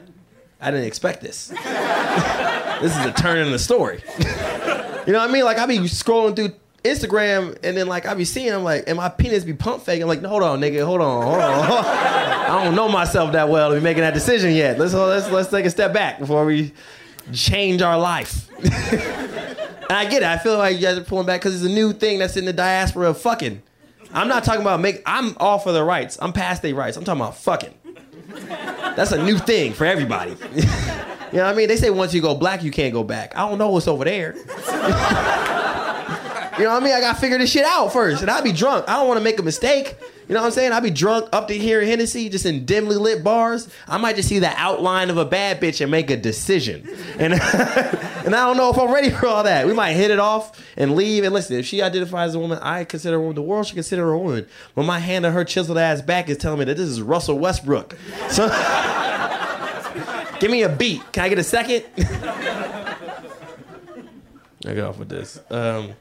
I didn't expect this. [laughs] this is a turn in the story. [laughs] you know what I mean? Like I be scrolling through Instagram, and then like I be seeing, I'm like, and my penis be pump fake. I'm like, no, hold on, nigga, hold on, hold on. [laughs] I don't know myself that well to be making that decision yet. Let's let's let's take a step back before we change our life. and I get it. I feel like you guys are pulling back because it's a new thing that's in the diaspora of fucking. I'm not talking about make. I'm all for the rights. I'm past their rights. I'm talking about fucking. That's a new thing for everybody. [laughs] you know what I mean? They say once you go black, you can't go back. I don't know what's over there. [laughs] You know what I mean? I gotta figure this shit out first. And I'll be drunk. I don't wanna make a mistake. You know what I'm saying? I'll be drunk up to here in Hennessy, just in dimly lit bars. I might just see the outline of a bad bitch and make a decision. And, [laughs] and I don't know if I'm ready for all that. We might hit it off and leave. And listen, if she identifies as a woman, I consider her a woman. The world should consider her a woman. But my hand on her chiseled ass back is telling me that this is Russell Westbrook. So [laughs] give me a beat. Can I get a second? [laughs] I get off with this. Um,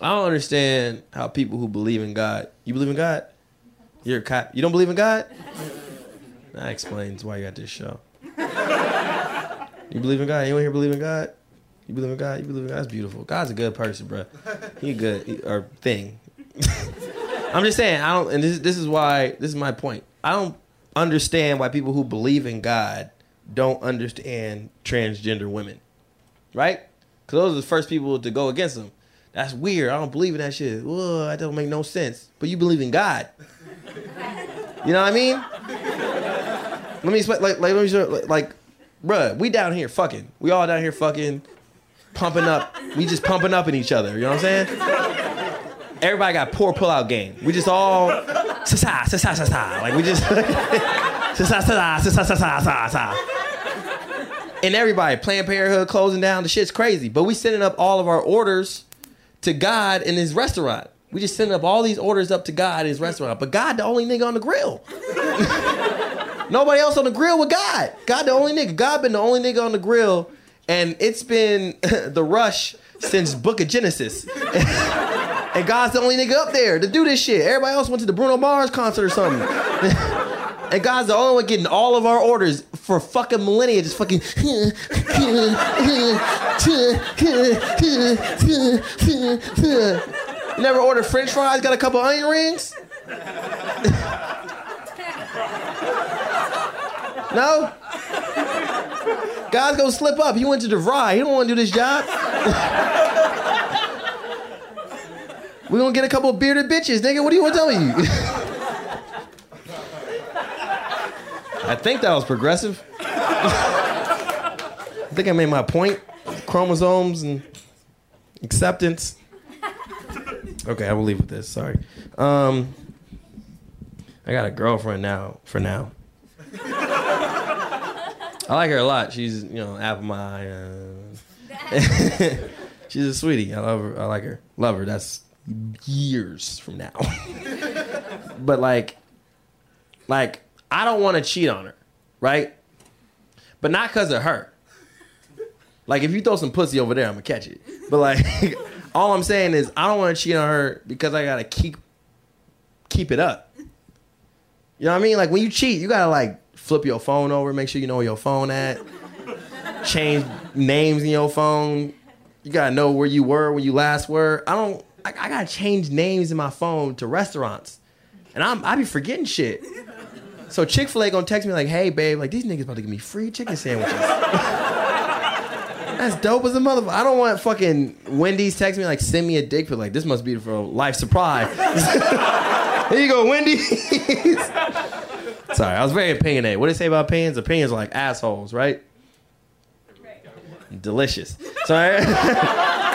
I don't understand how people who believe in God. You believe in God? You're a cop. You don't believe in God? That explains why you got this show. You believe in God? Anyone here believe in God? You believe in God? You believe in God? That's beautiful. God's a good person, bro. He good he, or thing. [laughs] I'm just saying. I don't. And this this is why. This is my point. I don't understand why people who believe in God don't understand transgender women, right? Because those are the first people to go against them. That's weird. I don't believe in that shit. Whoa, that don't make no sense. But you believe in God. You know what I mean? Let me explain. Like, like, let me show, like, like, bruh, we down here fucking. We all down here fucking, pumping up. We just pumping up in each other. You know what I'm saying? Everybody got poor pullout game. We just all, sa sa sa sa sa. Like we just, sa sa sa sa sa sa sa. And everybody, Planned Parenthood closing down. The shit's crazy. But we sending up all of our orders to God in his restaurant. We just sending up all these orders up to God in his restaurant. But God, the only nigga on the grill. [laughs] Nobody else on the grill with God. God, the only nigga. God been the only nigga on the grill, and it's been [laughs] the rush since Book of Genesis. [laughs] and God's the only nigga up there to do this shit. Everybody else went to the Bruno Mars concert or something. And God's the only one getting all of our orders for fucking millennia, just fucking. You never ordered French fries? Got a couple onion rings? no. God's gonna slip up. He went to DeVry. He don't want to do this job. we gonna get a couple bearded bitches, nigga. What do you want to tell me? [laughs] I think that was progressive. I think I made my point. Chromosomes and acceptance. Okay, I will leave with this. Sorry. Um, I got a girlfriend now. For now, I like her a lot. She's you know apple my. Uh, [laughs] she's a sweetie. I love her. I like her. Love her. That's years from now. [laughs] but like, like I don't want to cheat on her, right? But not because of her. Like if you throw some pussy over there, I'm gonna catch it. But like, [laughs] all I'm saying is I don't want to cheat on her because I gotta keep keep it up. You know what I mean? Like when you cheat, you gotta like flip your phone over, make sure you know where your phone at, change names in your phone. You gotta know where you were when you last were. I don't. I, I gotta change names in my phone to restaurants, and I'm I be forgetting shit. So Chick Fil A gonna text me like, "Hey babe, like these niggas about to give me free chicken sandwiches." That's dope as a motherfucker. I don't want fucking Wendy's text me like, "Send me a dick pic." Like this must be for a life supply. [laughs] Here you go, Wendy's. Sorry, I was very opinionated. What do they say about opinions? Opinions are like assholes, right? Delicious. Sorry. [laughs]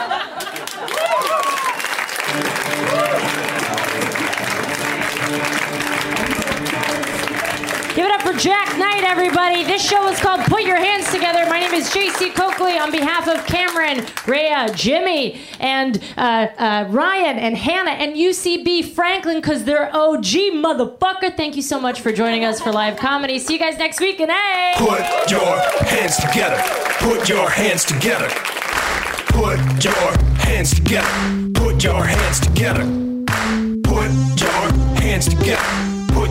Give it up for Jak Knight, everybody. This show is called Put Your Hands Together. My name is JC Coakley on behalf of Cameron, Rhea, Jimmy, and uh, uh, Ryan, and Hannah, and UCB Franklin, because they're OG motherfucker. Thank you so much for joining us for live comedy. See you guys next week, and hey! Put your hands together. Put your hands together. Put your hands together. Put your hands together. Put your hands together.